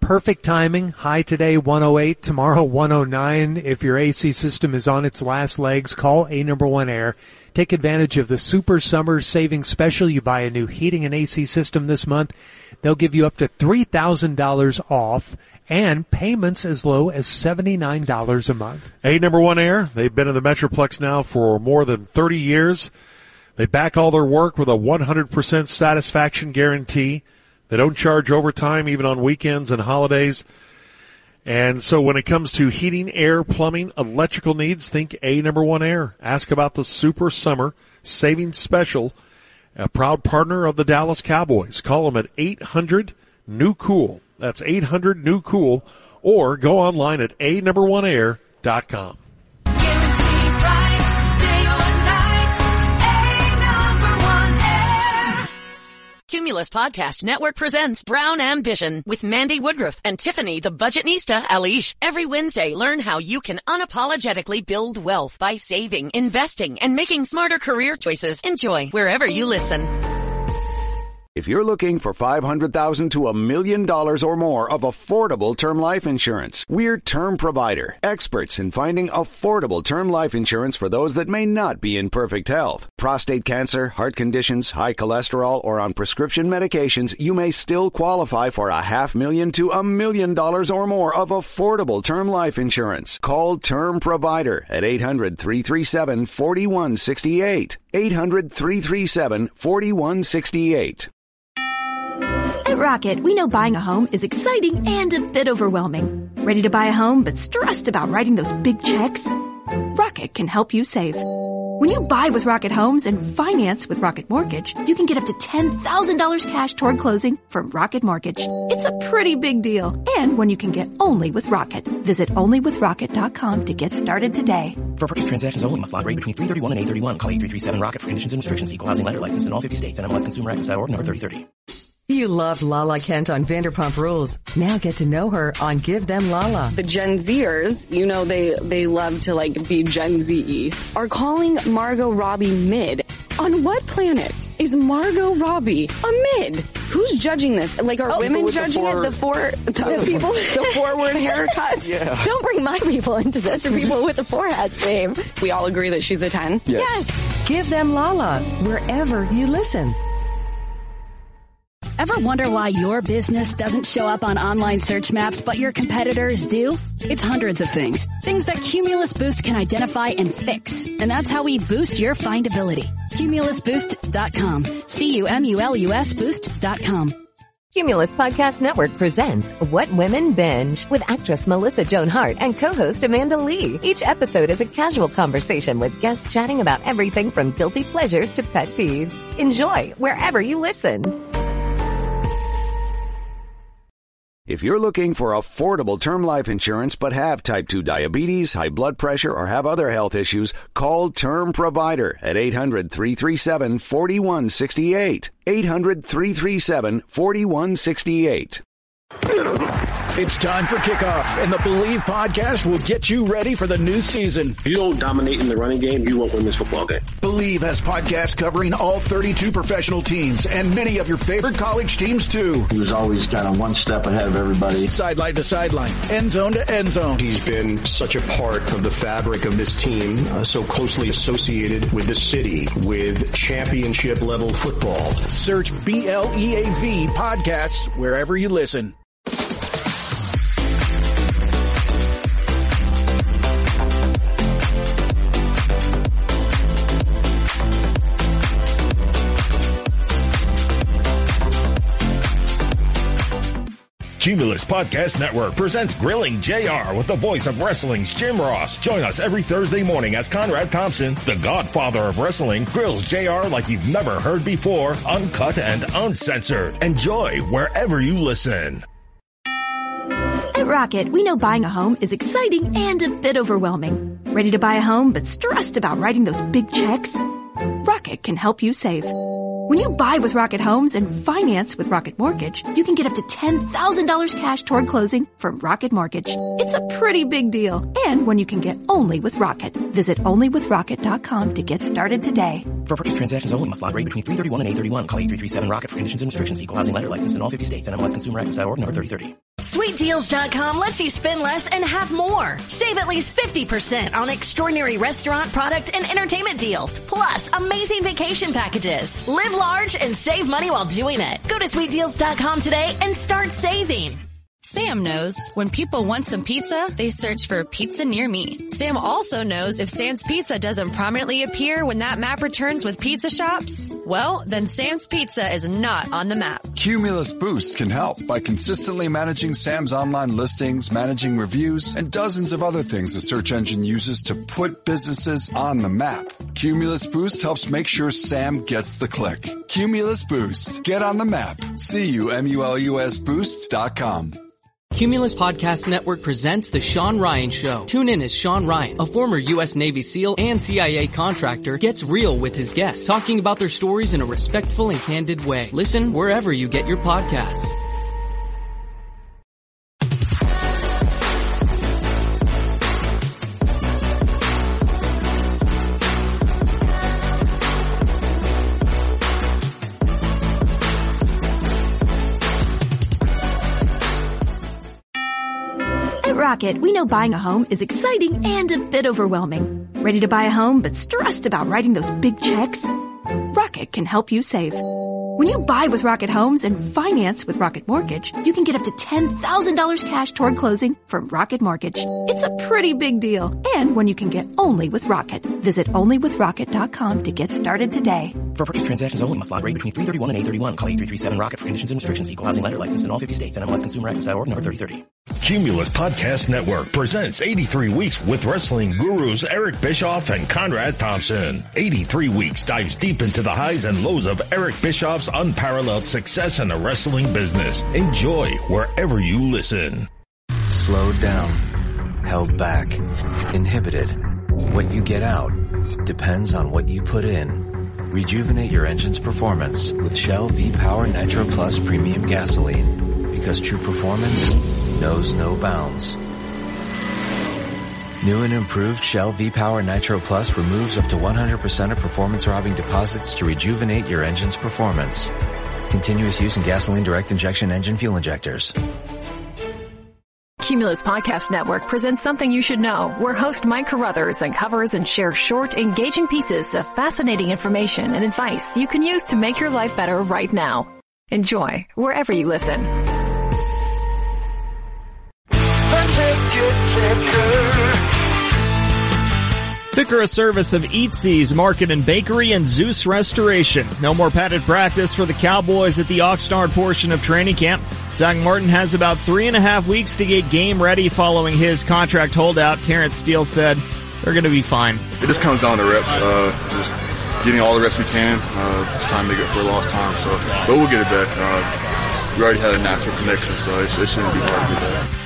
perfect timing. High today, 108, tomorrow 109. If your AC system is on its last legs, call A number one air. Take advantage of the super summer savings special. You buy a new heating and AC system this month. They'll give you up to $3,000 off and payments as low as $79 a month. A number one air. They've been in the Metroplex now for more than 30 years. They back all their work with a 100% satisfaction guarantee. They don't charge overtime even on weekends and holidays. And so when it comes to heating, air, plumbing, electrical needs, think A number one air. Ask about the super summer savings special. A proud partner of the Dallas Cowboys. Call them at 800 new cool. That's 800 new cool or go online at a number one air.com. Cumulus Podcast Network presents Brown Ambition with Mandi Woodruff and Tiffany the Budgetnista Aliche. Every Wednesday, learn how you can unapologetically build wealth by saving, investing, and making smarter career choices. Enjoy wherever you listen. If you're looking for 500,000 to a million dollars or more of affordable term life insurance, we're Term Provider, experts in finding affordable term life insurance for those that may not be in perfect health. Prostate cancer, heart conditions, high cholesterol, or on prescription medications, you may still qualify for a half million to a million dollars or more of affordable term life insurance. Call Term Provider at 800 337 4168. 800 337 4168. At Rocket, we know buying a home is exciting and a bit overwhelming. Ready to buy a home but stressed about writing those big checks? Rocket can help you save. When you buy with Rocket Homes and finance with Rocket Mortgage, you can get up to $10,000 cash toward closing from Rocket Mortgage. It's a pretty big deal. And one you can get only with Rocket. Visit onlywithrocket.com to get started today. For purchase transactions only, must log rate between 331 and 831. Call 8337 Rocket for conditions and restrictions. Equal housing lender licensed in all 50 states. and NMLSConsumerAccess.org number 3030. You loved Lala Kent on Vanderpump Rules. Now get to know her on Give Them Lala. The Gen Zers, you know, they, they love to like be Gen Z, are calling Margot Robbie mid. On what planet is Margot Robbie a mid? Who's judging this? Like, are Oh, women people with the judging four- it? The four, the, [LAUGHS] The people- the forward [LAUGHS] haircuts? Yeah. [LAUGHS] Don't bring my people into this, or people with the forehead shame. We all agree that she's a 10? Yes. Give Them Lala wherever you listen. Ever wonder why your business doesn't show up on online search maps, but your competitors do? It's hundreds of things. Things that Cumulus Boost can identify and fix. And that's how we boost your findability. CumulusBoost.com. C-U-M-U-L-U-S Boost.com. Cumulus Podcast Network presents What Women Binge with actress Melissa Joan Hart and co-host Amanda Lee. Each episode is a casual conversation with guests chatting about everything from guilty pleasures to pet peeves. Enjoy wherever you listen. If you're looking for affordable term life insurance but have type 2 diabetes, high blood pressure, or have other health issues, call Term Provider at 800 337 4168. 800 337 4168. It's time for kickoff, and the Bleav podcast will get you ready for the new season. If you don't dominate in the running game, you won't win this football game. Bleav has podcasts covering all 32 professional teams and many of your favorite college teams too. He was always kind of one step ahead of everybody. Sideline to sideline, end zone to end zone. He's been such a part of the fabric of this team, uh, so closely associated with the city, with championship level football. Search B L E A V podcasts wherever you listen. Cumulus Podcast Network presents Grilling JR with the voice of wrestling's Jim Ross. Join us every Thursday morning as Conrad Thompson, the godfather of wrestling, grills JR like you've never heard before, uncut and uncensored. Enjoy wherever you listen. At Rocket, we know buying a home is exciting and a bit overwhelming. Ready to buy a home but stressed about writing those big checks? Rocket can help you save. When you buy with Rocket Homes and finance with Rocket Mortgage, you can get up to $10,000 cash toward closing from Rocket Mortgage. It's a pretty big deal. And when you can get only with Rocket. Visit onlywithrocket.com to get started today. For purchase transactions only, must log rate between 331 and 831. Call 8337 Rocket for conditions and restrictions. Equal housing letter licensed in all 50 states. NMLSConsumerAccess.org number 3030. SweetDeals.com lets you spend less and have more. Save at least 50% on extraordinary restaurant, product, and entertainment deals. Plus, amazing vacation packages. Live large and save money while doing it. Go to SweetDeals.com today and start saving. Sam knows when people want some pizza, they search for pizza near me. Sam also knows if Sam's Pizza doesn't prominently appear when that map returns with pizza shops, well, then Sam's Pizza is not on the map. Cumulus Boost can help by consistently managing Sam's online listings, managing reviews, and dozens of other things the search engine uses to put businesses on the map. Cumulus Boost helps make sure Sam gets the click. Cumulus Boost. Get on the map. C-U-M-U-L-U-S boost.com. Cumulus Podcast Network presents The Sean Ryan Show. Tune in as Sean Ryan, a former U.S. Navy SEAL and CIA contractor, gets real with his guests, talking about their stories in a respectful and candid way. Listen wherever you get your podcasts. Rocket, we know buying a home is exciting and a bit overwhelming. Ready to buy a home but stressed about writing those big checks? Rocket can help you save. When you buy with Rocket Homes and finance with Rocket Mortgage, you can get up to $10,000 cash toward closing from Rocket Mortgage. It's a pretty big deal. And when you can get only with Rocket. Visit onlywithrocket.com to get started today. For purchase transactions only, must log rate between 331 and 831. Call 8337 Rocket for conditions and restrictions. Equal housing letter licensed in all 50 states. and NMLSConsumerAccess.org number 3030. Cumulus Podcast Network presents 83 Weeks with Wrestling Gurus Eric Bischoff and Conrad Thompson. 83 Weeks dives deep into the highs and lows of Eric Bischoff's unparalleled success in the wrestling business. Enjoy wherever you listen. Slowed down, held back, inhibited. What you get out depends on what you put in. Rejuvenate your engine's performance with Shell V-Power Nitro Plus Premium Gasoline because true performance knows no bounds. New and improved Shell V-Power Nitro Plus removes up to 100% of performance-robbing deposits to rejuvenate your engine's performance. Continuous use in gasoline direct injection engine fuel injectors. Cumulus Podcast Network presents Something You Should Know, where host Mike Carruthers uncovers and shares short, engaging pieces of fascinating information and advice you can use to make your life better right now. Enjoy wherever you listen. Ticker a service of Eatzi's Market and Bakery and Zeus Restoration. No more padded practice for the Cowboys at the Oxnard portion of training camp. Zach Martin has about three and a half weeks to get game ready following his contract holdout. Terence Steele said they're going to be fine. It just comes down to reps. Uh, just getting all the reps we can. Uh, trying to make it for lost time. So, but we'll get it back. Uh, we already had a natural connection, so it, it shouldn't be hard to do that.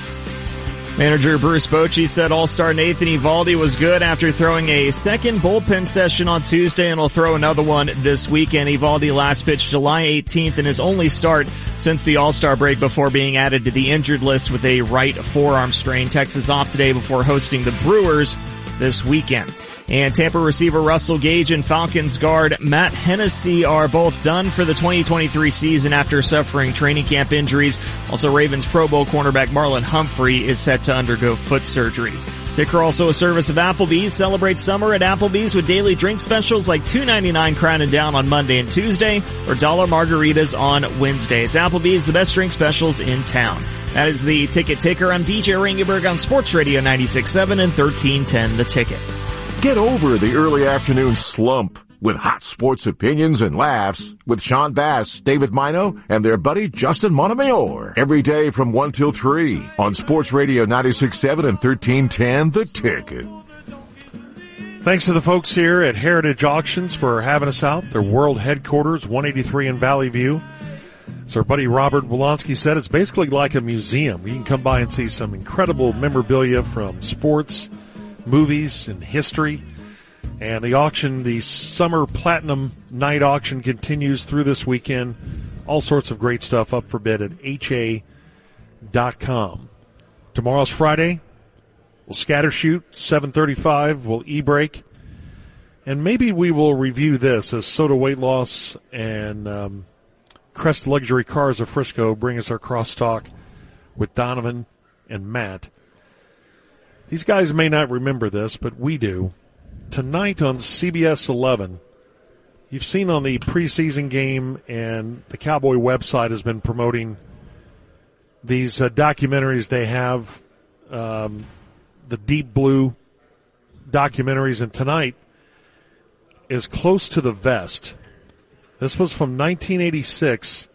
Manager Bruce Bochy said All-Star Nathan Eovaldi was good after throwing a second bullpen session on Tuesday and will throw another one this weekend. Eovaldi last pitched July 18th in his only start since the All-Star break before being added to the injured list with a right forearm strain. Texas off today before hosting the Brewers this weekend. And Tampa receiver Russell Gage and Falcons guard Matt Hennessy are both done for the 2023 season after suffering training camp injuries. Also, Ravens Pro Bowl cornerback Marlon Humphrey is set to undergo foot surgery. Ticker also a service of Applebee's. Celebrate summer at Applebee's with daily drink specials like $2.99 Crown and Down on Monday and Tuesday or dollar margaritas on Wednesdays. Applebee's the best drink specials in town. That is the Ticket Ticker. I'm DJ Ringenberg on Sports Radio 96.7 and 1310 The Ticket. Get over the early afternoon slump with hot sports opinions and laughs with Sean Bass, David Mino, and their buddy Justin Montemayor. Every day from 1 till 3 on Sports Radio 96.7 and 1310 The Ticket. Thanks to the folks here at Heritage Auctions for having us out. Their world headquarters, 183 in Valley View. So our buddy Robert Wilonsky said it's basically like a museum. You can come by and see some incredible memorabilia from sports, movies, and history. And the auction, the Summer Platinum Night Auction continues through this weekend. All sorts of great stuff up for bid at ha.com. Tomorrow's Friday. We'll scatter shoot, 735. We'll e-break. And maybe we will review this as Soda Weight Loss and um, Crest Luxury Cars of Frisco bring us our crosstalk with Donovan and Matt. These guys may not remember this, but we do. Tonight on CBS 11, you've seen on the preseason game, and the Cowboy website has been promoting these uh, documentaries they have, um, the Deep Blue documentaries, and tonight is Close to the Vest. This was from 1986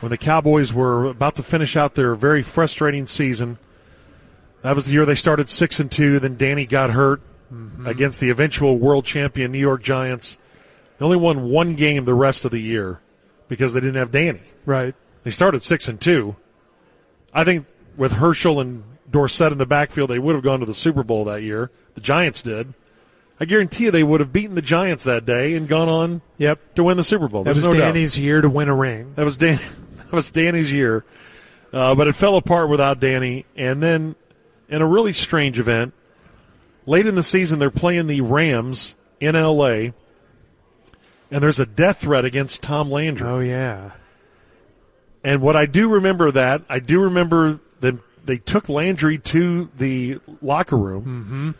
when the Cowboys were about to finish out their very frustrating season. That was the year they started six and two. Then Danny got hurt mm-hmm. against the eventual world champion New York Giants. They only won one game the rest of the year because they didn't have Danny. Right. They started six and two. I think with Herschel and Dorsett in the backfield, they would have gone to the Super Bowl that year. The Giants did. I guarantee you they would have beaten the Giants that day and gone on yep. to win the Super Bowl. That There's was no Danny's doubt. year to win a ring. That was Dan. [LAUGHS] That was Danny's year, uh, but it fell apart without Danny. And then, in a really strange event, late in the season, they're playing the Rams in L.A. And there's a death threat against Tom Landry. Oh yeah. And what I do remember that I do remember that they took Landry to the locker room. Mm-hmm.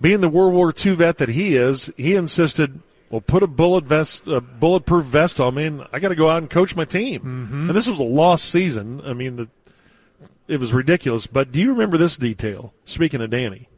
Being the World War II vet that he is, he insisted, "Well, put a bullet vest, a bulletproof vest on me, and I got to go out and coach my team." Mm-hmm. And this was a lost season. I mean, the, it was ridiculous. But do you remember this detail? Speaking of Danny,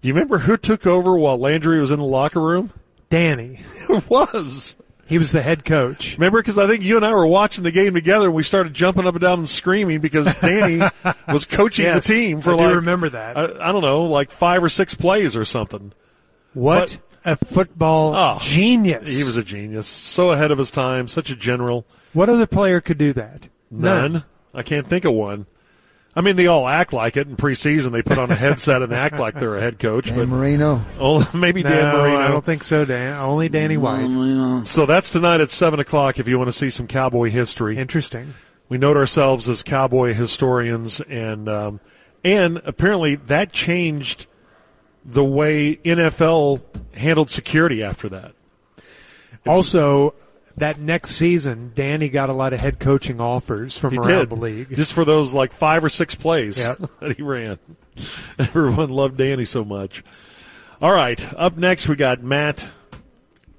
do you remember who took over while Landry was in the locker room? Danny. [LAUGHS] it was. He was the head coach. Remember, because I think you and I were watching the game together, and we started jumping up and down and screaming because Danny [LAUGHS] was coaching yes, the team for I like do remember that. I, I, don't know, like five or six plays or something. What but, a football oh, genius! He was a genius, so ahead of his time, such a general. What other player could do that? None. None. I can't think of one. I mean, they all act like it in preseason. They put on a headset and act like they're a head coach. Dan but Marino. Oh, maybe no, Dan Marino. I don't think so, Dan. Only Danny White. So that's tonight at seven o'clock. If you want to see some Cowboy history, interesting. We note ourselves as Cowboy historians, and um, and apparently that changed the way NFL handled security after that. Also, that next season, Danny got a lot of head coaching offers from he around did. the league. Just for those like five or six plays Yep. [LAUGHS] that he ran. Everyone loved Danny so much. All right, up next we got Matt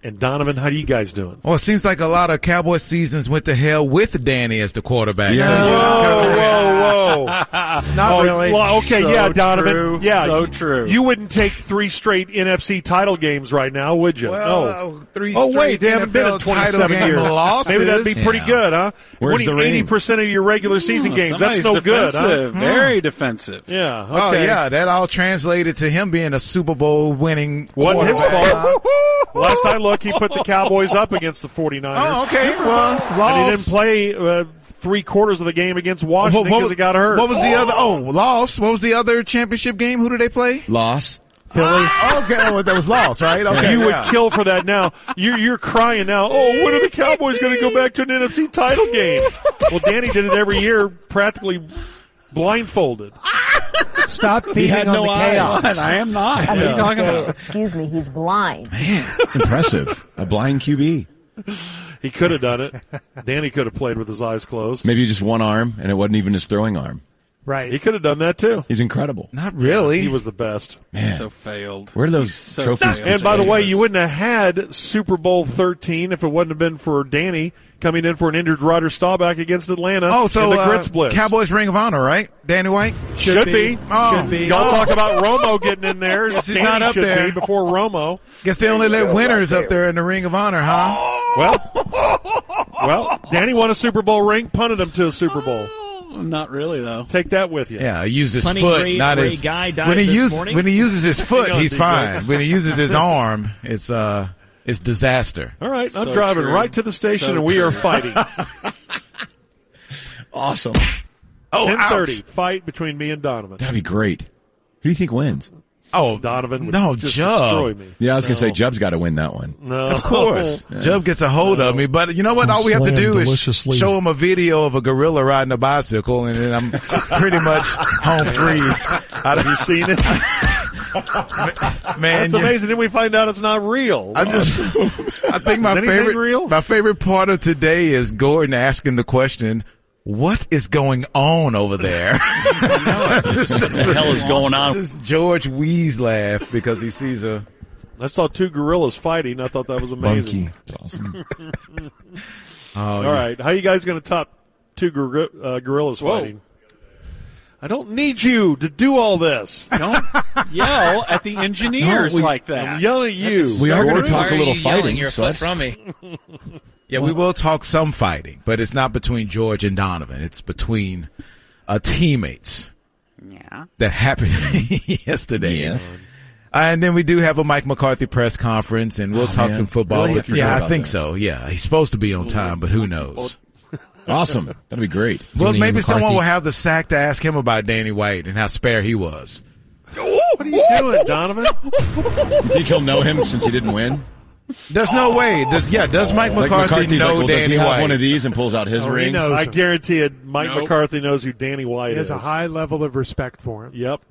And Donovan, how are you guys doing? Well, it seems like a lot of Cowboy seasons went to hell with Danny as the quarterback. Yeah. So, Whoa, whoa, whoa. [LAUGHS] Not Oh, really. well, okay, So yeah, Donovan. true, Yeah, so true. You wouldn't take three straight NFC title games right now, would you? Well, no. three oh, wait, they haven't been in NFL title 27 game years. losses. Maybe that'd be pretty Yeah. good, huh? Where's Winning the 80% of your regular season Oh, games. That's somebody's no good, huh? defensive, Very defensive. Yeah. Oh yeah, that all translated to him being a Super Bowl winning. Wasn't his fault. [LAUGHS] Last I looked, he put the Cowboys up against the 49ers. Oh, okay. Well, And he didn't play uh, three quarters of the game against Washington What- what because was- he got hurt. What was the oh. other? Oh, lost. What was the other championship game? Who did they play? Loss. Philly. Ah! Oh, okay, oh, that was lost, right? Okay, you would kill for that now. You're, you're crying now. Oh, when are the Cowboys going to go back to an NFC title game? Well, Danny did it every year, practically blindfolded. Stop feeding had on no the eyes. chaos. What? I am not. What are you talking about? Excuse me, he's blind. Man, It's impressive. A blind QB. He could have done it. Danny could have played with his eyes closed. Maybe just one arm, and it wasn't even his throwing arm. Right. He could have done that too. He's incredible. Not really. He was the best. Man, So failed. where do those so trophies? failed. And by the way, you wouldn't have had Super Bowl 13 if it wouldn't have been for Danny coming in for an injured Roger Staubach against Atlanta Oh, so in the uh, Grits Blitz. Cowboys Ring of Honor, right? Danny White. Should, be. Oh. Should be. Y'all talk about Romo getting in there. [LAUGHS] Yes, he's Danny not up should there. be before Romo. Guess they only let winners up there in the Ring of Honor, huh? [LAUGHS] Well, well, Danny won a Super Bowl ring, punted him to a Super Bowl. Not really, though. Take that with you. Yeah, he uses his Plenty foot, great not Ray his. Guy died when he uses when he uses his [LAUGHS] foot, he's fine. When he uses his arm, it's uh, it's disaster. All right, I'm driving true. right to the station, So and we are fighting. [LAUGHS] awesome. Oh, 10:30 fight between me and Donovan. That'd be great. Who do you think wins? Oh, Donovan would no, just Jub. destroy me. Yeah, I was gonna say No. Jub's got to win that one. No, Of course, [LAUGHS] Jub gets a hold of me, but you know what? All we have to Slam do is show him a video of a gorilla riding a bicycle, and then I'm pretty much home free. Have you seen it? [LAUGHS] [LAUGHS] Man, That's you- amazing. Then we find out it's not real. I just, I think my favorite, real? my favorite part of today is Gordon asking the question, "What is going on over there?" [LAUGHS] [LAUGHS] What the hell is going on? This George Wees laugh because he sees a. I saw two gorillas fighting. I thought that was amazing. That's awesome. Oh, All yeah. right, how you guys going to top two gor- uh, gorillas Whoa. fighting? I don't need you to do all this. Don't [LAUGHS] yell at the engineers No, we- like that. I'm yelling at you. We are going to talk a little fighting. your so foot from me. [LAUGHS] Yeah, we will talk some fighting, but it's not between George and Donovan. It's between uh, teammates Yeah. that happened [LAUGHS] yesterday. Yeah. And then we do have a Mike McCarthy press conference, and we'll Oh, talk man. some football. Really? I But forgot yeah, I think that. so. Yeah, he's supposed to be on time, but who knows? Awesome. [LAUGHS] That'd be great. Well, Danny maybe McCarthy. someone will have the sack to ask him about Danny White and how spare he was. What are you doing, Donovan? You think he'll know him since he didn't win? There's no way. Does yeah? Does oh. Mike Like McCarthy McCarthy's know like, well, does Danny he have White? one of these and pulls out his Oh, he ring? knows I guarantee it. Mike Nope. McCarthy knows who Danny White He has is. a high level of respect for him. Yep.